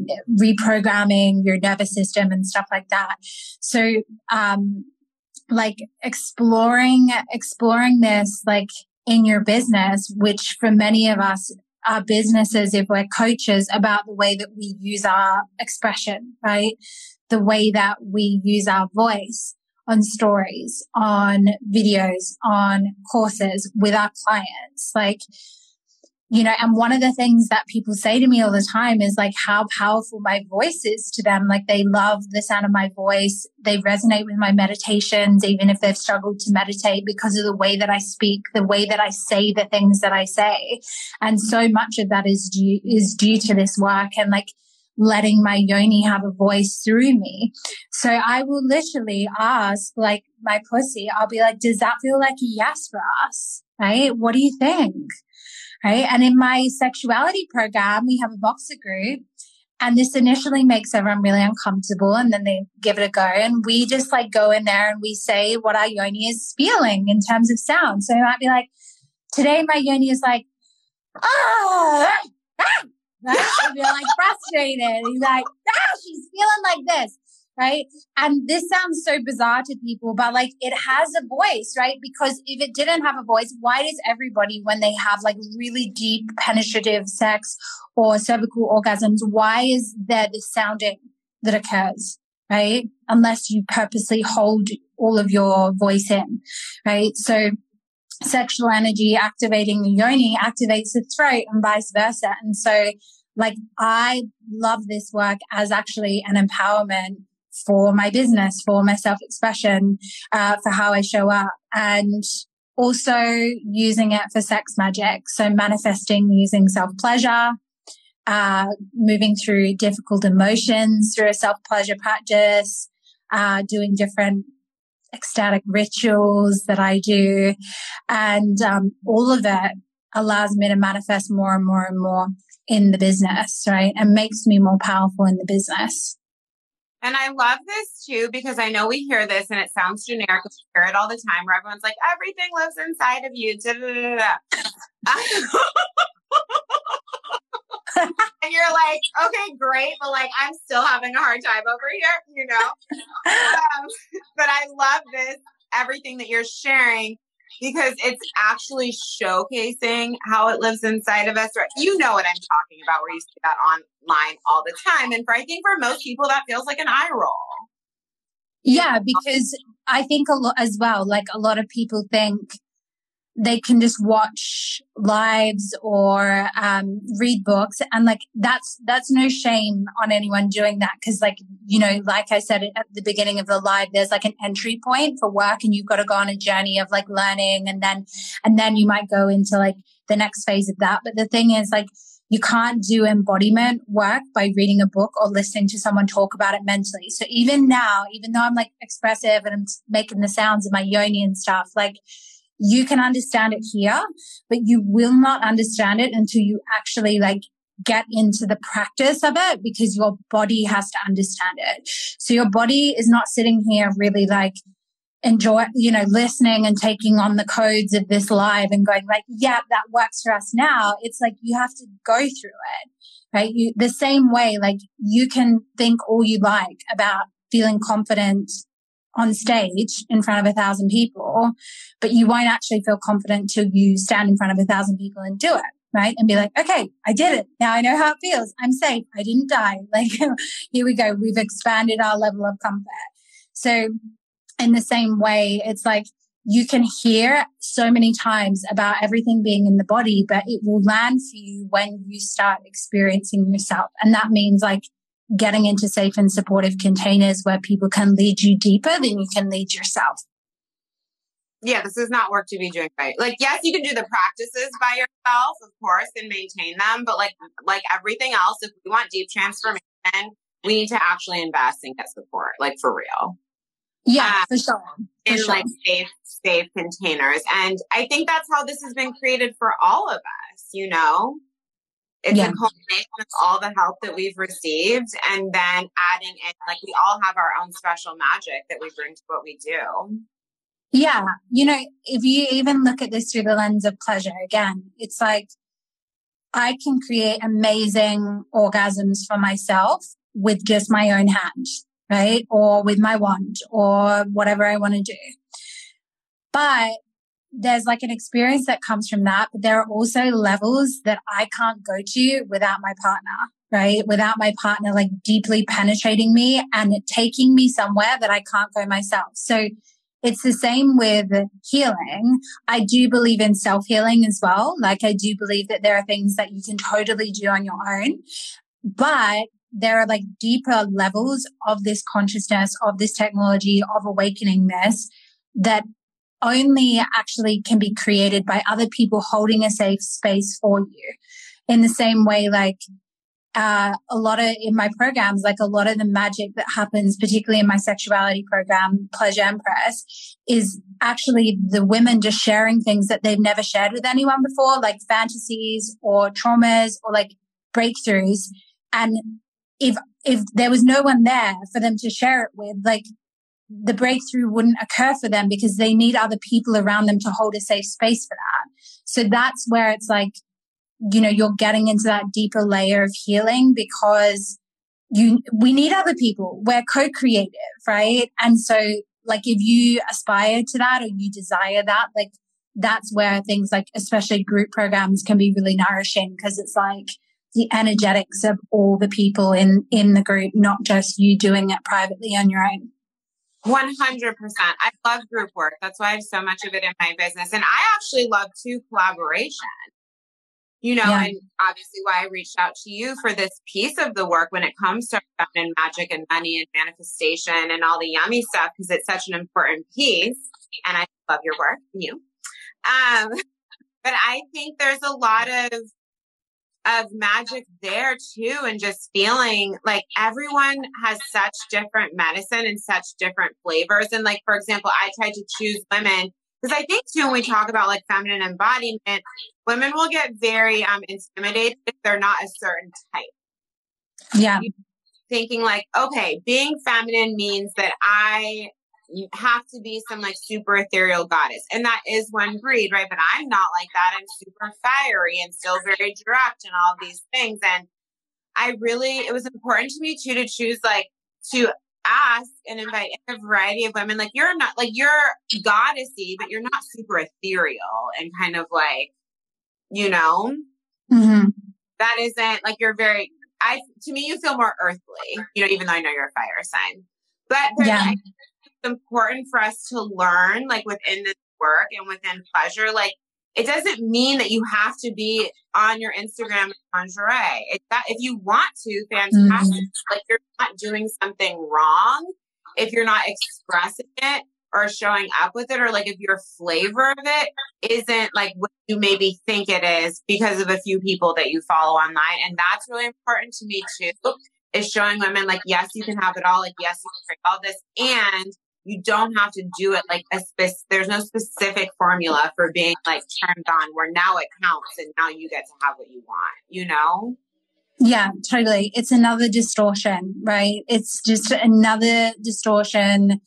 reprogramming your nervous system and stuff like that. So, um, like exploring, exploring this, like, in your business, which for many of us our businesses, if we're coaches, about the way that we use our expression, right? The way that we use our voice on stories, on videos, on courses with our clients. Like, you know, and one of the things that people say to me all the time is like how powerful my voice is to them. Like they love the sound of my voice. They resonate with my meditations, even if they've struggled to meditate because of the way that I speak, the way that I say the things that I say. And so much of that is due, is due to this work and like letting my yoni have a voice through me. So I will literally ask like my pussy, I'll be like, does that feel like a yes for us? Right? What do you think? Right? And in my sexuality program, we have a Voxer group. And this initially makes everyone really uncomfortable and then they give it a go. And we just like go in there and we say what our yoni is feeling in terms of sound. So it might be like, today my yoni is like, ah, ah, you're like frustrated. You're like, ah, she's feeling like this right? And this sounds so bizarre to people, but like it has a voice, right? Because if it didn't have a voice, why does everybody, when they have like really deep penetrative sex or cervical orgasms, why is there this sounding that occurs, right? Unless you purposely hold all of your voice in, right? So sexual energy activating the yoni activates the throat and vice versa. And so like I love this work as actually an empowerment for my business, for my self expression, uh, for how I show up and also using it for sex magic. So manifesting using self pleasure, uh, moving through difficult emotions through a self pleasure practice, uh, doing different ecstatic rituals that I do. And, um, all of it allows me to manifest more and more and more in the business, right? And makes me more powerful in the business. And I love this too because I know we hear this and it sounds generic. We hear it all the time where everyone's like, everything lives inside of you. and you're like, okay, great, but like I'm still having a hard time over here, you know. Um, but I love this everything that you're sharing because it's actually showcasing how it lives inside of us. Right? You know what I'm talking about, where you see that online all the time. And for I think for most people, that feels like an eye roll. Yeah, because I think a lot as well, like a lot of people think they can just watch lives or um, read books and like that's that's no shame on anyone doing that because like you know like i said at the beginning of the live there's like an entry point for work and you've got to go on a journey of like learning and then and then you might go into like the next phase of that but the thing is like you can't do embodiment work by reading a book or listening to someone talk about it mentally. So even now, even though I'm like expressive and I'm making the sounds of my yoni and stuff, like you can understand it here, but you will not understand it until you actually like get into the practice of it because your body has to understand it. So your body is not sitting here really like enjoy, you know, listening and taking on the codes of this live and going like, yeah, that works for us now. It's like you have to go through it, right? You, the same way, like you can think all you like about feeling confident on stage in front of a thousand people, but you won't actually feel confident till you stand in front of a thousand people and do it. Right. And be like, okay, I did it. Now I know how it feels. I'm safe. I didn't die. Like here we go. We've expanded our level of comfort. So in the same way, it's like you can hear so many times about everything being in the body, but it will land for you when you start experiencing yourself. And that means like getting into safe and supportive containers where people can lead you deeper than you can lead yourself. Yeah, this is not work to be doing right. like yes, you can do the practices by yourself, of course, and maintain them, but like like everything else, if we want deep transformation, we need to actually invest and get support, like for real. Yeah, um, for sure. For in sure. like safe, safe containers. And I think that's how this has been created for all of us, you know? It's yeah. a combination of all the help that we've received and then adding in, like, we all have our own special magic that we bring to what we do. Yeah. You know, if you even look at this through the lens of pleasure, again, it's like I can create amazing orgasms for myself with just my own hand, right? Or with my wand or whatever I want to do. But there's like an experience that comes from that, but there are also levels that I can't go to without my partner, right? Without my partner like deeply penetrating me and taking me somewhere that I can't go myself. So it's the same with healing. I do believe in self healing as well. Like I do believe that there are things that you can totally do on your own, but there are like deeper levels of this consciousness, of this technology, of awakening this that only actually can be created by other people holding a safe space for you. In the same way, like, uh, a lot of in my programs, like a lot of the magic that happens, particularly in my sexuality program, Pleasure Empress, is actually the women just sharing things that they've never shared with anyone before, like fantasies or traumas or like breakthroughs. And if, if there was no one there for them to share it with, like the breakthrough wouldn't occur for them because they need other people around them to hold a safe space for that. So that's where it's like, you know, you're getting into that deeper layer of healing because you, we need other people. We're co-creative, right? And so like if you aspire to that or you desire that, like that's where things like, especially group programs can be really nourishing because it's like, the energetics of all the people in in the group not just you doing it privately on your own 100%. I love group work. That's why I have so much of it in my business. And I actually love too collaboration. You know, yeah. and obviously why I reached out to you for this piece of the work when it comes to feminine magic and money and manifestation and all the yummy stuff, because it's such an important piece. And I love your work, you. Um, but I think there's a lot of of magic there too and just feeling like everyone has such different medicine and such different flavors. And like for example i try to choose women because i think too when we talk about like feminine embodiment women will get very um intimidated if they're not a certain type. Yeah. Thinking like okay being feminine means that i you have to be some like super ethereal goddess. And that is one breed, right? But I'm not like that. I'm super fiery and still very direct and all these things. And I really, it was important to me too to choose like to ask and invite a variety of women. Like you're not like you're goddessy, but you're not super ethereal and kind of like, you know, mm-hmm. that isn't like you're very, I, to me, you feel more earthly, you know, even though I know you're a fire sign. But yeah important for us to learn, like within this work and within pleasure. Like, it doesn't mean that you have to be on your Instagram lingerie. If that, if you want to, fantastic. Mm-hmm. Like, you're not doing something wrong if you're not expressing it or showing up with it, or like if your flavor of it isn't like what you maybe think it is because of a few people that you follow online. And that's really important to me too, is showing women like, yes, you can have it all. Like, yes, you can all this. And you don't have to do it like a spec- there's no specific formula for being like turned on where now it counts and now you get to have what you want, you know? Yeah, totally. It's another distortion, right? It's just another distortion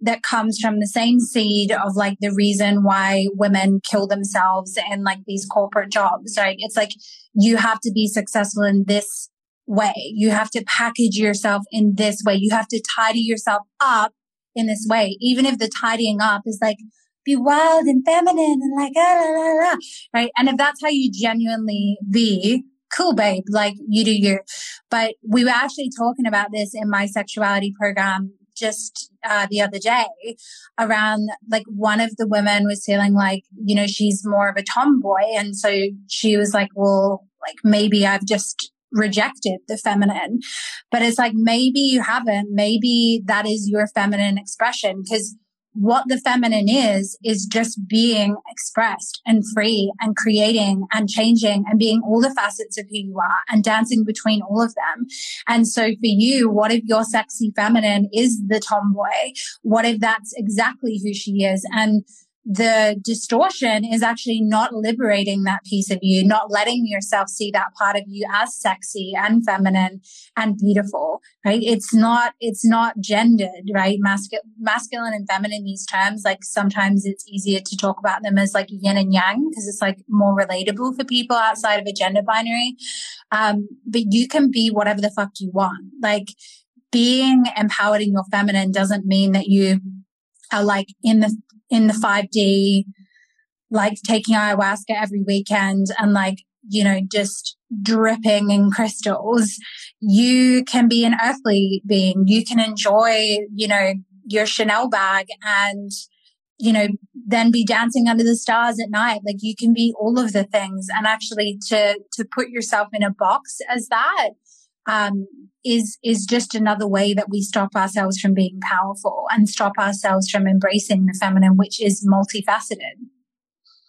that comes from the same seed of like the reason why women kill themselves in like these corporate jobs, right? It's like you have to be successful in this way. You have to package yourself in this way. You have to tidy yourself up in this way, even if the tidying up is like, be wild and feminine and like, ah, la, la, la, right? And if that's how you genuinely be, cool, babe, like you do you. But we were actually talking about this in my sexuality program just uh, the other day around like one of the women was feeling like, you know, she's more of a tomboy. And so she was like, well, like maybe I've just rejected the feminine. But it's like maybe you haven't. Maybe that is your feminine expression because what the feminine is, is just being expressed and free and creating and changing and being all the facets of who you are and dancing between all of them. And so for you, what if your sexy feminine is the tomboy? What if that's exactly who she is? And the distortion is actually not liberating that piece of you, not letting yourself see that part of you as sexy and feminine and beautiful, right? It's not, it's not gendered, right? Masculine, masculine and feminine, these terms, like sometimes it's easier to talk about them as like yin and yang because it's like more relatable for people outside of a gender binary. Um, but you can be whatever the fuck you want. Like being empowered in your feminine doesn't mean that you are like in the in the 5D, like taking ayahuasca every weekend and like, you know, just dripping in crystals, you can be an earthly being. You can enjoy, you know, your Chanel bag and, you know, then be dancing under the stars at night. Like you can be all of the things and actually to, to put yourself in a box as that um, is is just another way that we stop ourselves from being powerful and stop ourselves from embracing the feminine, which is multifaceted.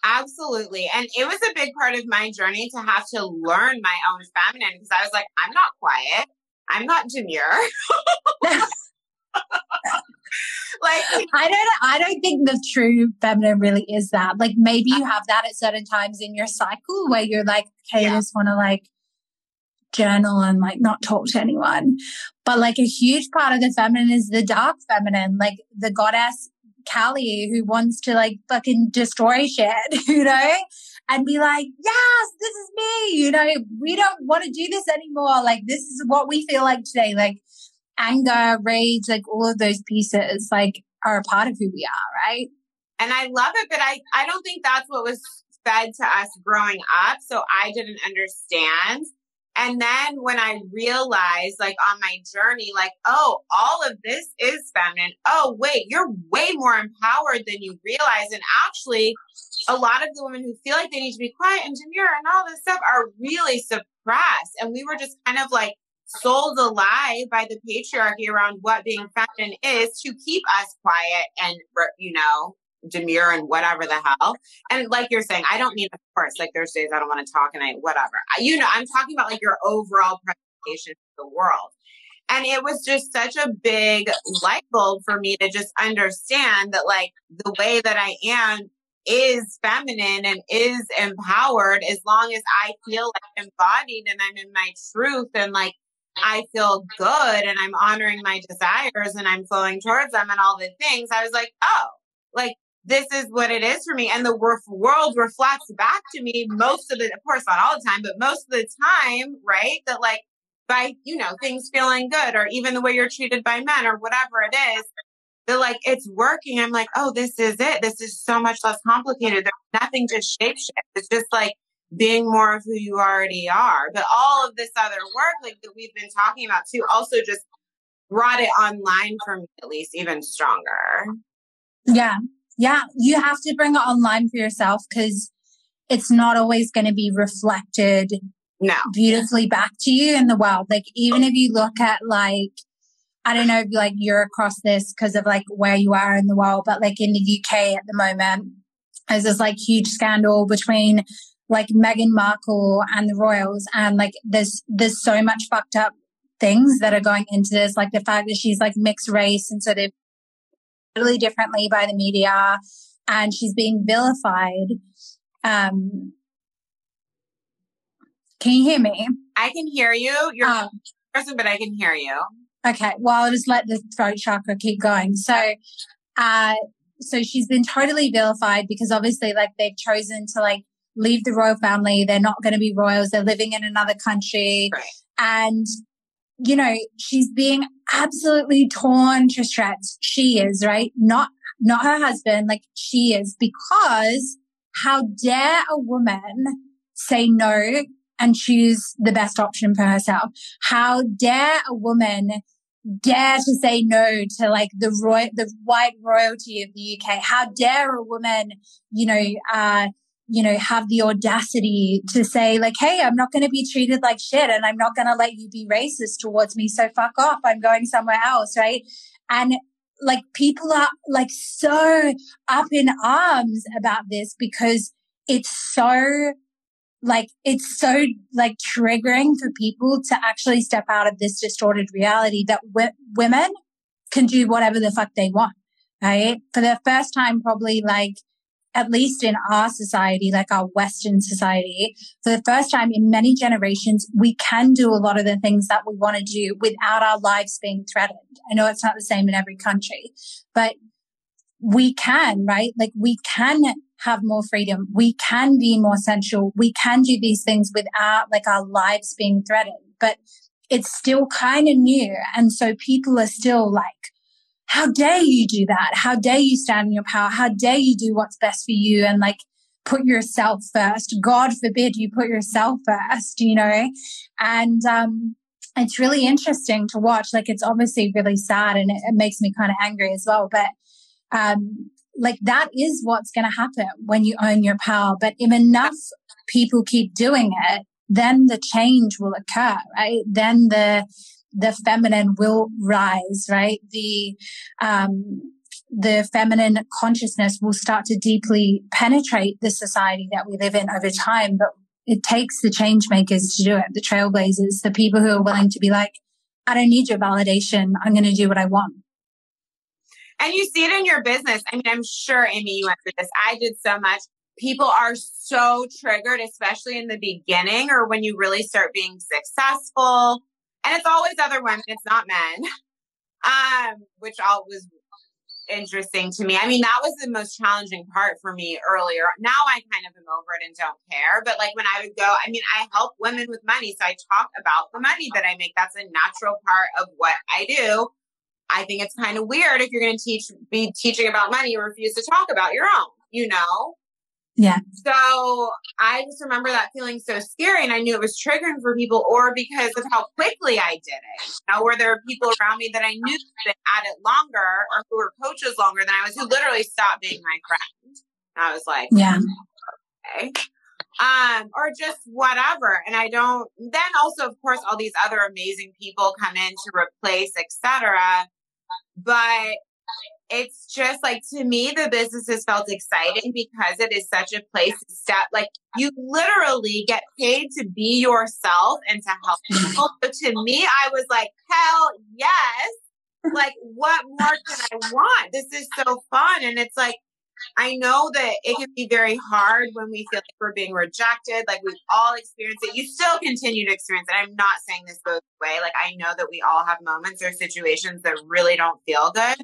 Absolutely. And it was a big part of my journey to have to learn my own feminine because I was like, I'm not quiet. I'm not demure. like I don't I don't think the true feminine really is that. Like maybe you have that at certain times in your cycle where you're like, okay, yeah. I just want to like journal and like not talk to anyone. But like a huge part of the feminine is the dark feminine, like the goddess Kali who wants to like fucking destroy shit, you know? And be like, yes, this is me. You know, we don't want to do this anymore. Like, this is what we feel like today. Like, anger, rage, like all of those pieces, like, are a part of who we are, right? And I love it, but I, I don't think that's what was fed to us growing up. So I didn't understand And then when I realized, like on my journey, like, oh, all of this is feminine. Oh, wait, you're way more empowered than you realize. And actually, a lot of the women who feel like they need to be quiet and demure and all this stuff are really suppressed. And we were just kind of like sold a lie by the patriarchy around what being feminine is to keep us quiet and, you know, demure and whatever the hell. And like you're saying, I don't mean, of course, like there's days I don't want to talk and I, whatever. I, you know, I'm talking about like your overall presentation to the world. And it was just such a big light bulb for me to just understand that like the way that I am is feminine and is empowered as long as I feel like embodied and I'm in my truth and like I feel good and I'm honoring my desires and I'm flowing towards them and all the things. I was like, oh, like this is what it is for me. And the world reflects back to me most of the, of course, not all the time, but most of the time, right? That like by, you know, things feeling good or even the way you're treated by men or whatever it is, that like it's working. I'm like, oh, this is it. This is so much less complicated. There's nothing to shape shift. It's just like being more of who you already are. But all of this other work, like that we've been talking about too, also just brought it online for me at least even stronger. Yeah yeah, you have to bring it online for yourself because it's not always going to be reflected no. beautifully back to you in the world. Like even if you look at like, I don't know if like you're across this because of like where you are in the world, but like in the UK at the moment, there's this like huge scandal between like Meghan Markle and the royals, and like there's there's so much fucked up things that are going into this, like the fact that she's like mixed race and sort of totally differently by the media and she's being vilified. Um, can you hear me? I can hear you. You're um, person, but I can hear you. Okay. Well, I'll just let the throat chakra keep going. So, uh, so she's been totally vilified because obviously, like, they've chosen to like leave the royal family. They're not going to be royals. They're living in another country. Right. And you know, she's being absolutely torn to shreds. She is, right? Not, not her husband. Like she is because how dare a woman say no and choose the best option for herself? How dare a woman dare to say no to like the roy the white royalty of the UK? How dare a woman, you know, uh, you know, have the audacity to say like, Hey, I'm not going to be treated like shit and I'm not going to let you be racist towards me. So fuck off. I'm going somewhere else. Right. And like people are like so up in arms about this because it's so like it's so like triggering for people to actually step out of this distorted reality that w- women can do whatever the fuck they want right for the first time probably like at least in our society, like our Western society, for the first time in many generations, we can do a lot of the things that we want to do without our lives being threatened. I know it's not the same in every country, but we can, right? Like we can have more freedom. We can be more sensual. We can do these things without like our lives being threatened, but it's still kind of new. And so people are still like, how dare you do that? How dare you stand in your power? How dare you do what's best for you and like put yourself first? God forbid you put yourself first, you know? And, um, it's really interesting to watch. Like it's obviously really sad and it, it makes me kind of angry as well. But, um, like that is what's going to happen when you own your power. But if enough people keep doing it, then the change will occur, right? Then the, the feminine will rise, right? The, um, the feminine consciousness will start to deeply penetrate the society that we live in over time. But it takes the change makers to do it, the trailblazers, the people who are willing to be like, I don't need your validation. I'm going to do what I want. And you see it in your business. I mean, I'm sure, Amy, you went through this. I did so much. People are so triggered, especially in the beginning or when you really start being successful and it's always other women. It's not men. Um, which all was interesting to me. I mean, that was the most challenging part for me earlier. Now I kind of am over it and don't care. But like when I would go, I mean, I help women with money. So I talk about the money that I make. That's a natural part of what I do. I think it's kind of weird if you're going to teach, be teaching about money, you refuse to talk about your own, you know? Yeah. So I just remember that feeling so scary and I knew it was triggering for people or because of how quickly I did it. Now, where there were people around me that I knew that at it longer or who were coaches longer than I was who literally stopped being my friend. And I was like, yeah. Okay. Um, or just whatever. And I don't then also of course all these other amazing people come in to replace, etc. But it's just like to me the business has felt exciting because it is such a place to step like you literally get paid to be yourself and to help people so to me i was like hell yes like what more can i want this is so fun and it's like I know that it can be very hard when we feel like we're being rejected. Like we've all experienced it. You still continue to experience it. I'm not saying this goes away. Like I know that we all have moments or situations that really don't feel good.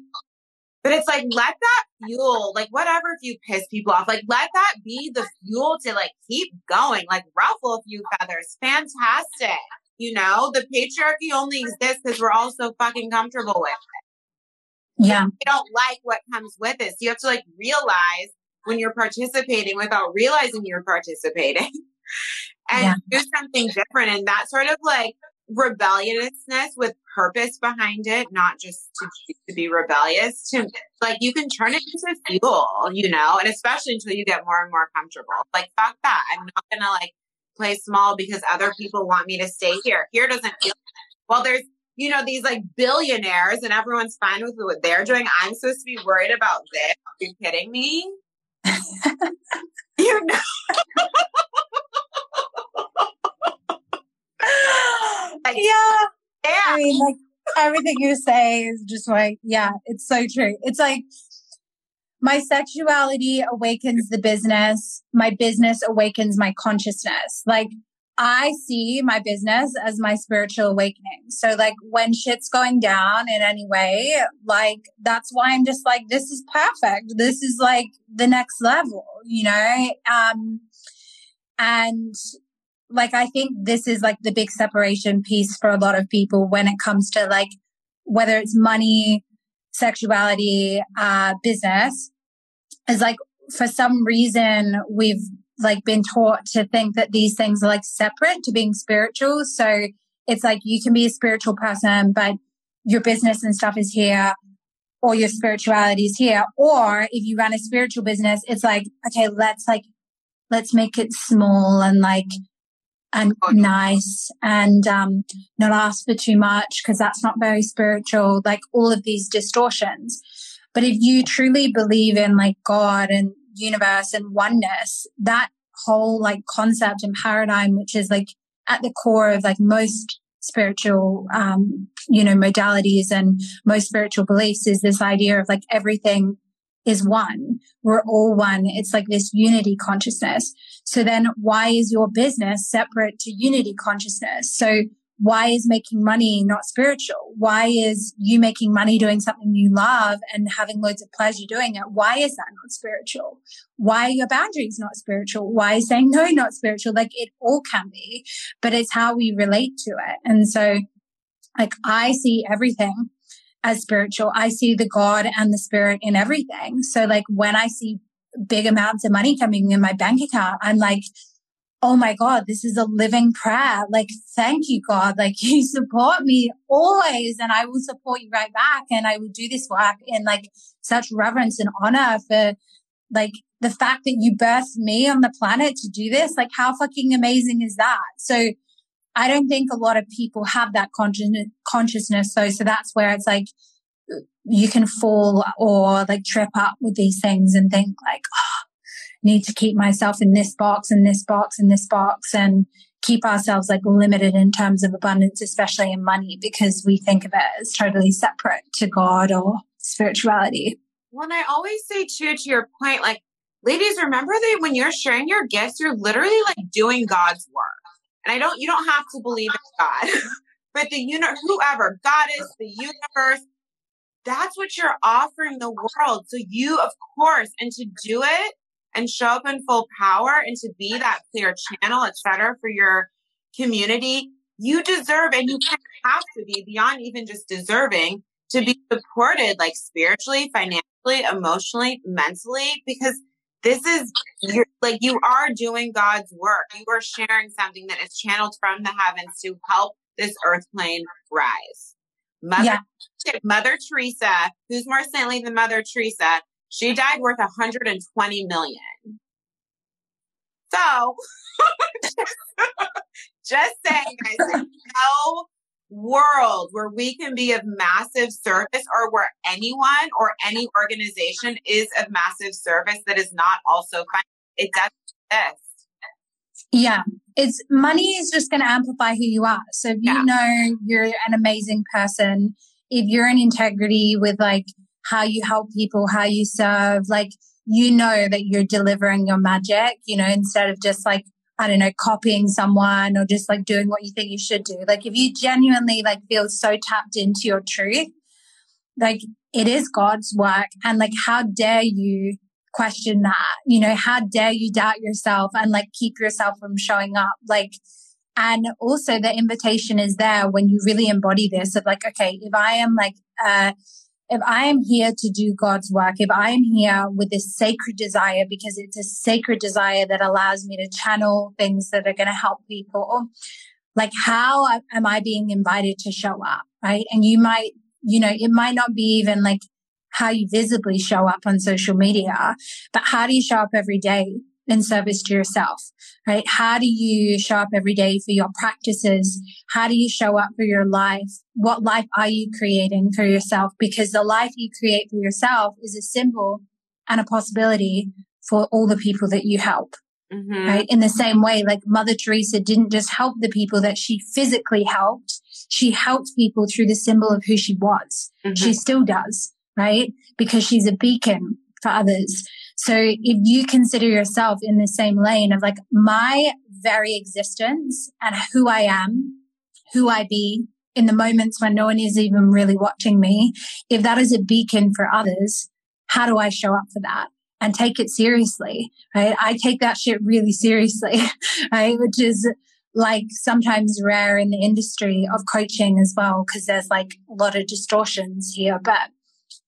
But it's like, let that fuel, like whatever, if you piss people off, like let that be the fuel to like keep going, like ruffle a few feathers. Fantastic. You know, the patriarchy only exists because we're all so fucking comfortable with it. Yeah. we don't like what comes with it. So you have to like realize when you're participating without realizing you're participating and yeah. do something different. And that sort of like rebelliousness with purpose behind it, not just to, to be rebellious, to like you can turn it into fuel, you know, and especially until you get more and more comfortable. Like, fuck that. I'm not gonna like play small because other people want me to stay here. Here doesn't feel well, there's you know, these like billionaires and everyone's fine with what they're doing. I'm supposed to be worried about this. Are you kidding me? you know. like, yeah. Yeah. I mean, like everything you say is just like, yeah, it's so true. It's like my sexuality awakens the business. My business awakens my consciousness. Like I see my business as my spiritual awakening. So like when shit's going down in any way, like that's why I'm just like, this is perfect. This is like the next level, you know? Um, and like I think this is like the big separation piece for a lot of people when it comes to like whether it's money, sexuality, uh, business is like for some reason we've like been taught to think that these things are like separate to being spiritual. So it's like you can be a spiritual person, but your business and stuff is here or your spirituality is here. Or if you run a spiritual business, it's like, okay, let's like, let's make it small and like and nice and um, not ask for too much because that's not very spiritual, like all of these distortions. But if you truly believe in like God and universe and oneness, that whole like concept and paradigm, which is like at the core of like most spiritual, um, you know, modalities and most spiritual beliefs is this idea of like everything is one. We're all one. It's like this unity consciousness. So then why is your business separate to unity consciousness? So why is making money not spiritual? Why is you making money doing something you love and having loads of pleasure doing it? Why is that not spiritual? Why are your boundaries not spiritual? Why is saying no not spiritual? Like it all can be, but it's how we relate to it. And so like I see everything as spiritual. I see the God and the spirit in everything. So like when I see big amounts of money coming in my bank account, I'm like, oh my God, this is a living prayer. Like, thank you, God. Like you support me always and I will support you right back. And I will do this work in like such reverence and honor for like the fact that you birthed me on the planet to do this. Like how fucking amazing is that? So I don't think a lot of people have that consciousness. So, so that's where it's like you can fall or like trip up with these things and think like, oh, need to keep myself in this box and this box and this box and keep ourselves like limited in terms of abundance, especially in money, because we think of it as totally separate to God or spirituality. Well, I always say too, to your point, like, ladies, remember that when you're sharing your gifts, you're literally like doing God's work. And I don't, you don't have to believe in God, but the universe, whoever, God is the universe, that's what you're offering the world. So you, of course, and to do it and show up in full power and to be that clear channel, etc., for your community, you deserve and you have to be beyond even just deserving to be supported like spiritually, financially, emotionally, mentally, because this is you're, like you are doing God's work. You are sharing something that is channeled from the heavens to help this earth plane rise. Mother, yeah. Mother Teresa, who's more saintly than Mother Teresa, she died worth 120 million. So, just saying, guys, no world where we can be of massive service or where anyone or any organization is of massive service that is not also fun. It doesn't exist. Yeah. It's money is just going to amplify who you are. So if you yeah. know you're an amazing person, if you're in integrity with like how you help people, how you serve, like you know that you're delivering your magic, you know, instead of just like I don't know, copying someone or just like doing what you think you should do. Like if you genuinely like feel so tapped into your truth, like it is God's work. And like, how dare you question that? You know, how dare you doubt yourself and like keep yourself from showing up? Like, and also the invitation is there when you really embody this of like, okay, if I am like, uh, if I am here to do God's work, if I am here with this sacred desire, because it's a sacred desire that allows me to channel things that are going to help people, like how am I being invited to show up? Right. And you might, you know, it might not be even like how you visibly show up on social media, but how do you show up every day? in service to yourself, right? How do you show up every day for your practices? How do you show up for your life? What life are you creating for yourself? Because the life you create for yourself is a symbol and a possibility for all the people that you help. Mm-hmm. Right. In the same way, like Mother Teresa didn't just help the people that she physically helped. She helped people through the symbol of who she was. Mm-hmm. She still does, right? Because she's a beacon for others. So if you consider yourself in the same lane of like my very existence and who I am, who I be in the moments when no one is even really watching me, if that is a beacon for others, how do I show up for that? And take it seriously, right? I take that shit really seriously, right? Which is like sometimes rare in the industry of coaching as well, because there's like a lot of distortions here. But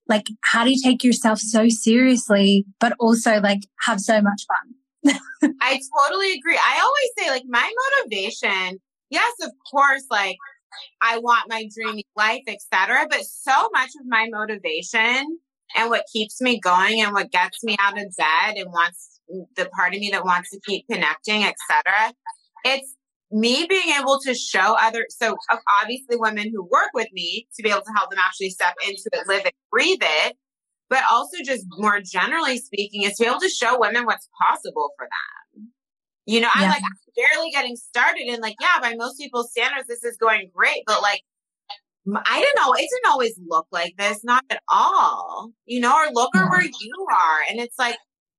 like how do you take yourself so seriously but also like have so much fun? I totally agree. I always say like my motivation yes of course like i want my dreamy life etc but so much of my motivation and what keeps me going and what gets me out of bed and wants the part of me that wants to keep connecting etc it's me being able to show other, so obviously women who work with me to be able to help them actually step into it, live it, breathe it, but also just more generally speaking is to be able to show women what's possible for them. You know, I'm like barely getting started and like, yeah, by most people's standards, this is going great, but like, I didn't know, it didn't always look like this, not at all, you know, or look at where you are. And it's like,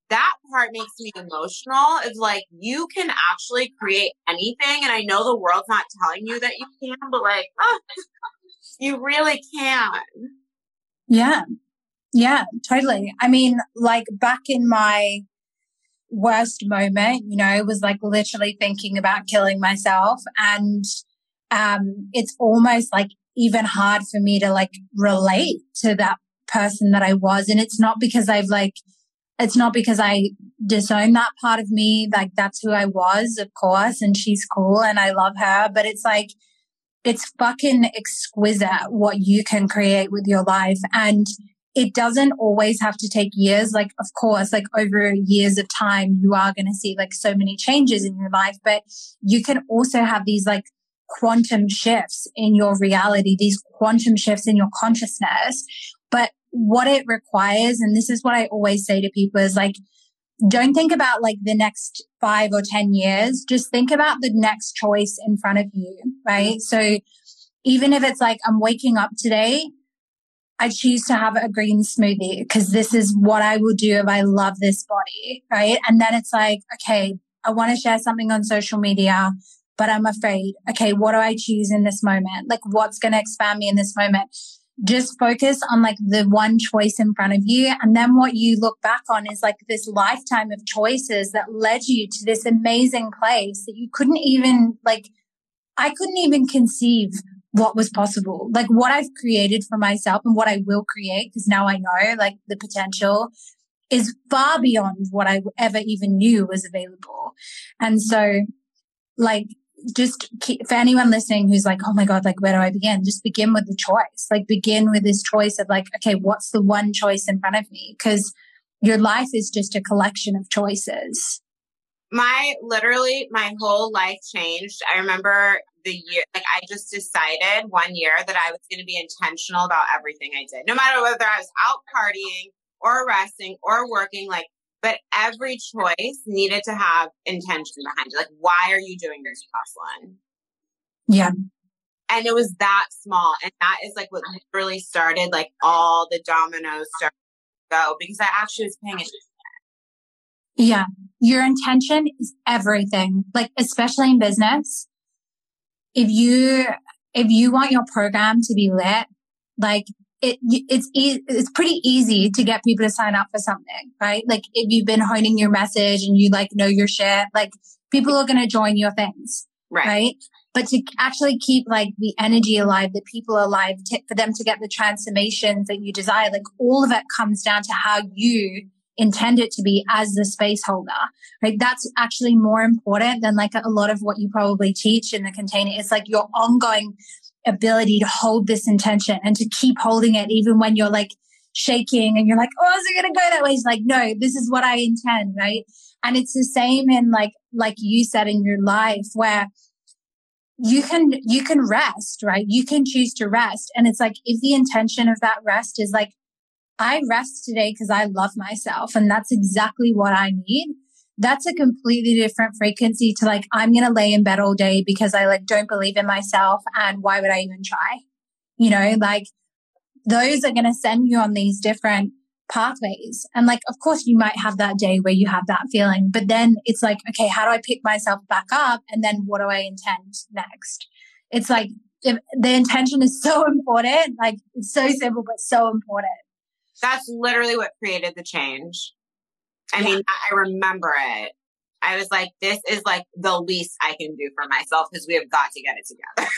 that part makes me emotional is like you can actually create anything and i know the world's not telling you that you can but like oh, you really can. Yeah. Yeah totally. I mean like back in my worst moment you know was like literally thinking about killing myself and um it's almost like even hard for me to like relate to that person that i was and it's not because i've like it's not because I disown that part of me. Like that's who I was, of course, and she's cool and I love her, but it's like, it's fucking exquisite what you can create with your life. And it doesn't always have to take years. Like, of course, like over years of time, you are going to see like so many changes in your life, but you can also have these like quantum shifts in your reality, these quantum shifts in your consciousness. But what it requires, and this is what I always say to people is like, don't think about like the next five or 10 years. Just think about the next choice in front of you, right? So even if it's like, I'm waking up today, I choose to have a green smoothie because this is what I will do if I love this body, right? And then it's like, okay, I want to share something on social media, but I'm afraid. Okay, what do I choose in this moment? Like, what's going to expand me in this moment? Just focus on like the one choice in front of you. And then what you look back on is like this lifetime of choices that led you to this amazing place that you couldn't even like, I couldn't even conceive what was possible, like what I've created for myself and what I will create. Cause now I know like the potential is far beyond what I ever even knew was available. And so like just keep, for anyone listening who's like, oh my God, like, where do I begin? Just begin with the choice. Like, begin with this choice of like, okay, what's the one choice in front of me? Because your life is just a collection of choices. My literally, my whole life changed. I remember the year, like, I just decided one year that I was going to be intentional about everything I did, no matter whether I was out partying or resting or working. Like, but every choice needed to have intention behind it. Like, why are you doing this, Jocelyn? Yeah. And it was that small. And that is like what really started like all the dominoes started to go because I actually was paying attention. Yeah. Your intention is everything. Like, especially in business. If you, if you want your program to be lit, like it, it's e- it's pretty easy to get people to sign up for something, right? Like if you've been honing your message and you like know your shit, like people are going to join your things, right. right? But to actually keep like the energy alive, the people alive, for them to get the transformations that you desire, like all of it comes down to how you intend it to be as the space holder, right? That's actually more important than like a lot of what you probably teach in the container. It's like your ongoing ability to hold this intention and to keep holding it even when you're like shaking and you're like, oh, is it going to go that way? It's like, no, this is what I intend, right? And it's the same in like, like you said in your life where you can, you can rest, right? You can choose to rest. And it's like, if the intention of that rest is like, I rest today because I love myself and that's exactly what I need that's a completely different frequency to like, I'm going to lay in bed all day because I like don't believe in myself. And why would I even try? You know, like those are going to send you on these different pathways. And like, of course, you might have that day where you have that feeling, but then it's like, okay, how do I pick myself back up? And then what do I intend next? It's like, the intention is so important. Like, it's so simple, but so important. That's literally what created the change. I yeah. mean, I remember it. I was like, this is like the least I can do for myself because we have got to get it together.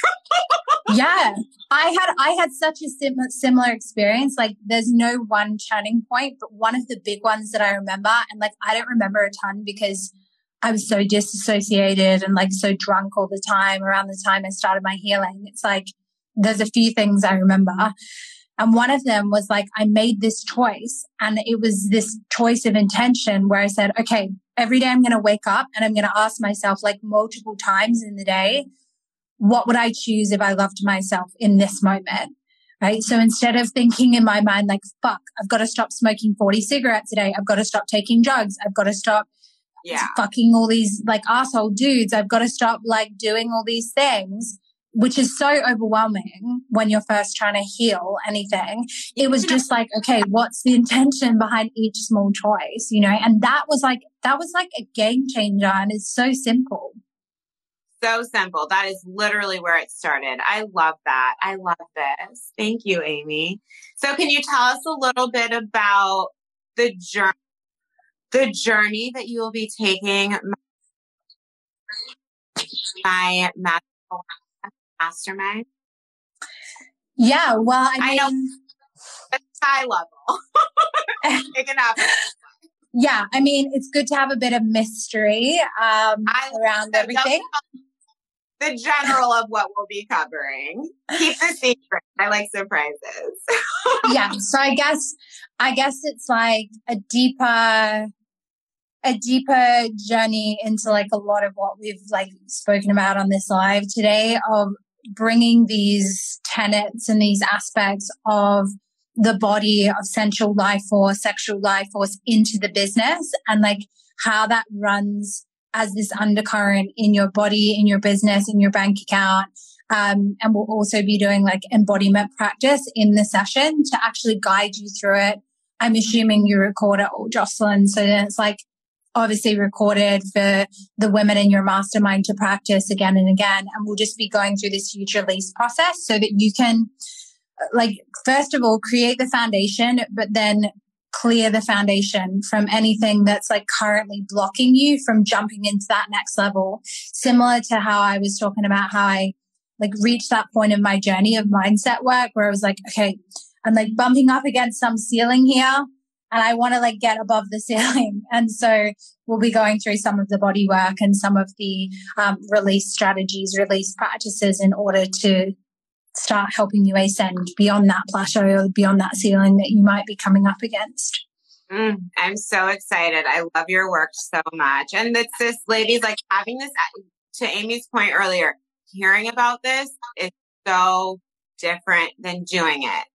yeah. I had, I had such a sim- similar experience. Like there's no one turning point, but one of the big ones that I remember, and like, I don't remember a ton because I was so disassociated and like so drunk all the time around the time I started my healing. It's like, there's a few things I remember. And one of them was like, I made this choice and it was this choice of intention where I said, okay, every day I'm going to wake up and I'm going to ask myself like multiple times in the day, what would I choose if I loved myself in this moment? Right. So instead of thinking in my mind, like, fuck, I've got to stop smoking 40 cigarettes a day. I've got to stop taking drugs. I've got to stop yeah. fucking all these like asshole dudes. I've got to stop like doing all these things which is so overwhelming when you're first trying to heal anything. It was just like, okay, what's the intention behind each small choice, you know? And that was like, that was like a game changer and it's so simple. So simple. That is literally where it started. I love that. I love this. Thank you, Amy. So can you tell us a little bit about the journey, the journey that you will be taking my, my mastermind? Yeah, well, I, mean, I know high level. Picking up. Yeah, I mean, it's good to have a bit of mystery um, around everything. The general of what we'll be covering. Keep the secret. I like surprises. yeah, so I guess, I guess it's like a deeper a deeper journey into like a lot of what we've like spoken about on this live today of bringing these tenets and these aspects of the body of sensual life force, sexual life force into the business and like how that runs as this undercurrent in your body, in your business, in your bank account. Um, and we'll also be doing like embodiment practice in the session to actually guide you through it. I'm assuming you record it all, Jocelyn. So then it's like obviously recorded for the women in your mastermind to practice again and again. And we'll just be going through this future release process so that you can, like, first of all, create the foundation, but then clear the foundation from anything that's like currently blocking you from jumping into that next level. Similar to how I was talking about how I like reached that point in my journey of mindset work where I was like, okay, I'm like bumping up against some ceiling here and I want to like get above the ceiling. And so we'll be going through some of the body work and some of the um, release strategies, release practices in order to start helping you ascend beyond that plateau or beyond that ceiling that you might be coming up against. Mm, I'm so excited. I love your work so much. And it's this, ladies, like having this, to Amy's point earlier, hearing about this is so different than doing it.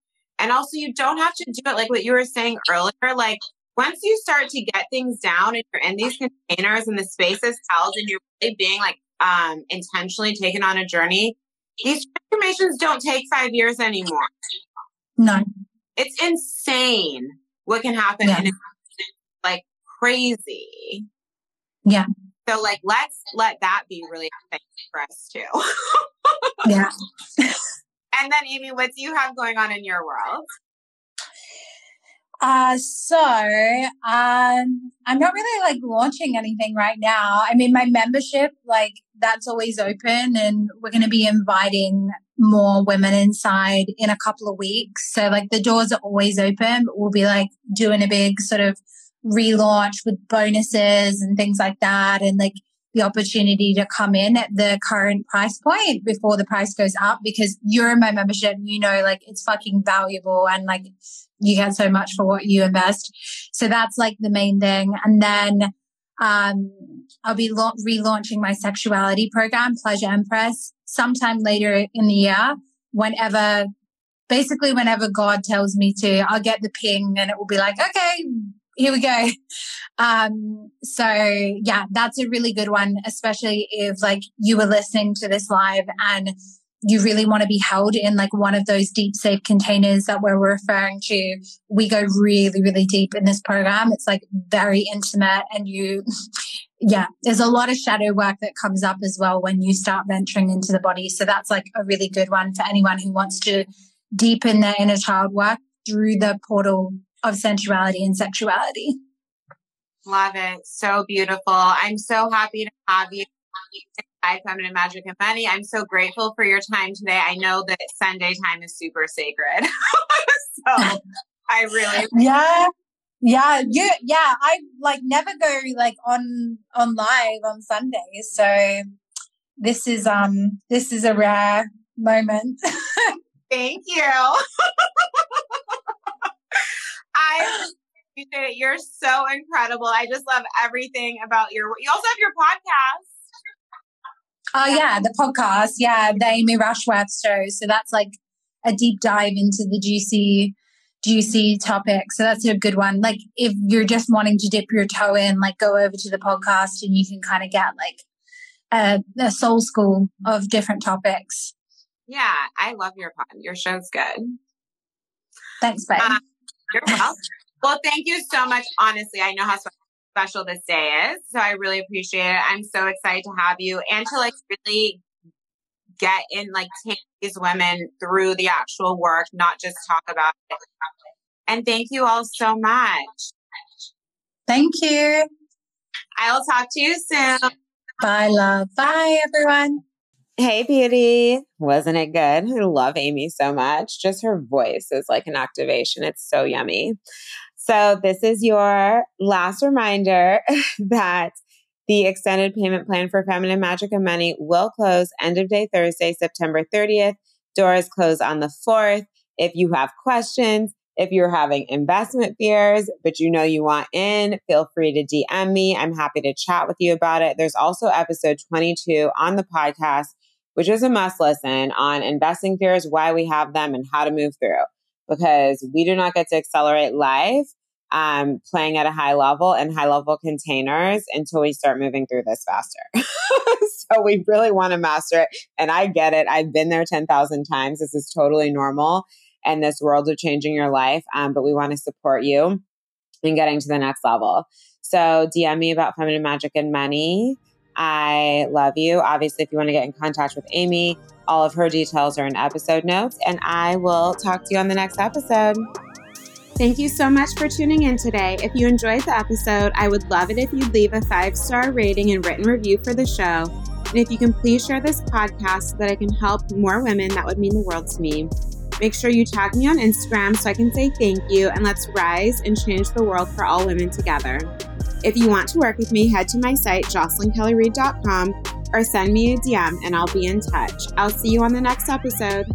And also, you don't have to do it like what you were saying earlier. Like, once you start to get things down and you're in these containers and the space is held and you're really being like um, intentionally taken on a journey, these transformations don't take five years anymore. No. It's insane what can happen. Yeah. Like crazy. Yeah. So like let's let that be really exciting for us too. yeah. and then Amy, what do you have going on in your world? Uh, so um, I'm not really like launching anything right now. I mean, my membership, like that's always open, and we're going to be inviting more women inside in a couple of weeks. So like the doors are always open, but we'll be like doing a big sort of relaunch with bonuses and things like that, and like the opportunity to come in at the current price point before the price goes up because you're in my membership, you know, like it's fucking valuable and like you get so much for what you invest. So that's like the main thing. And then, um, I'll be la- relaunching my sexuality program, Pleasure Empress, sometime later in the year, whenever, basically whenever God tells me to, I'll get the ping and it will be like, okay, here we go. Um, so yeah, that's a really good one, especially if like you were listening to this live and you really want to be held in like one of those deep safe containers that we're referring to. We go really, really deep in this program. It's like very intimate and you, yeah, there's a lot of shadow work that comes up as well when you start venturing into the body. So that's like a really good one for anyone who wants to deepen their inner child work through the portal of sensuality and sexuality. Love it. So beautiful. I'm so happy to have you Hi, Feminine Magic and Money. I'm so grateful for your time today. I know that Sunday time is super sacred. so I really Yeah. Yeah, you yeah, I like never go like on on live on Sundays. So this is um this is a rare moment. Thank you. I appreciate it. You're so incredible. I just love everything about your you also have your podcast. Oh yeah, the podcast. Yeah, the Amy Rushworth show. So that's like a deep dive into the juicy, juicy topic. So that's a good one. Like if you're just wanting to dip your toe in, like go over to the podcast and you can kind of get like a, a soul school of different topics. Yeah, I love your pod. Your show's good. Thanks, babe. Uh, you're welcome. Well, thank you so much. Honestly, I know how special this day is. So I really appreciate it. I'm so excited to have you and to like really get in, like take these women through the actual work, not just talk about it. And thank you all so much. Thank you. I will talk to you soon. Bye, love. Bye, everyone. Hey, beauty. Wasn't it good? I love Amy so much. Just her voice is like an activation. It's so yummy. So, this is your last reminder that the extended payment plan for Feminine Magic and Money will close end of day Thursday, September 30th. Doors close on the 4th. If you have questions, if you're having investment fears, but you know you want in, feel free to DM me. I'm happy to chat with you about it. There's also episode 22 on the podcast, which is a must listen on investing fears, why we have them, and how to move through. Because we do not get to accelerate life um, playing at a high level and high level containers until we start moving through this faster. so we really want to master it. And I get it. I've been there 10,000 times. This is totally normal. And this world of changing your life. Um, but we want to support you in getting to the next level. So DM me about feminine magic and money. I love you. Obviously, if you want to get in contact with Amy, all of her details are in episode notes. And I will talk to you on the next episode. Thank you so much for tuning in today. If you enjoyed the episode, I would love it if you'd leave a five star rating and written review for the show. And if you can please share this podcast so that I can help more women, that would mean the world to me. Make sure you tag me on Instagram so I can say thank you and let's rise and change the world for all women together. If you want to work with me, head to my site, jocelynkellyreid.com, or send me a DM and I'll be in touch. I'll see you on the next episode.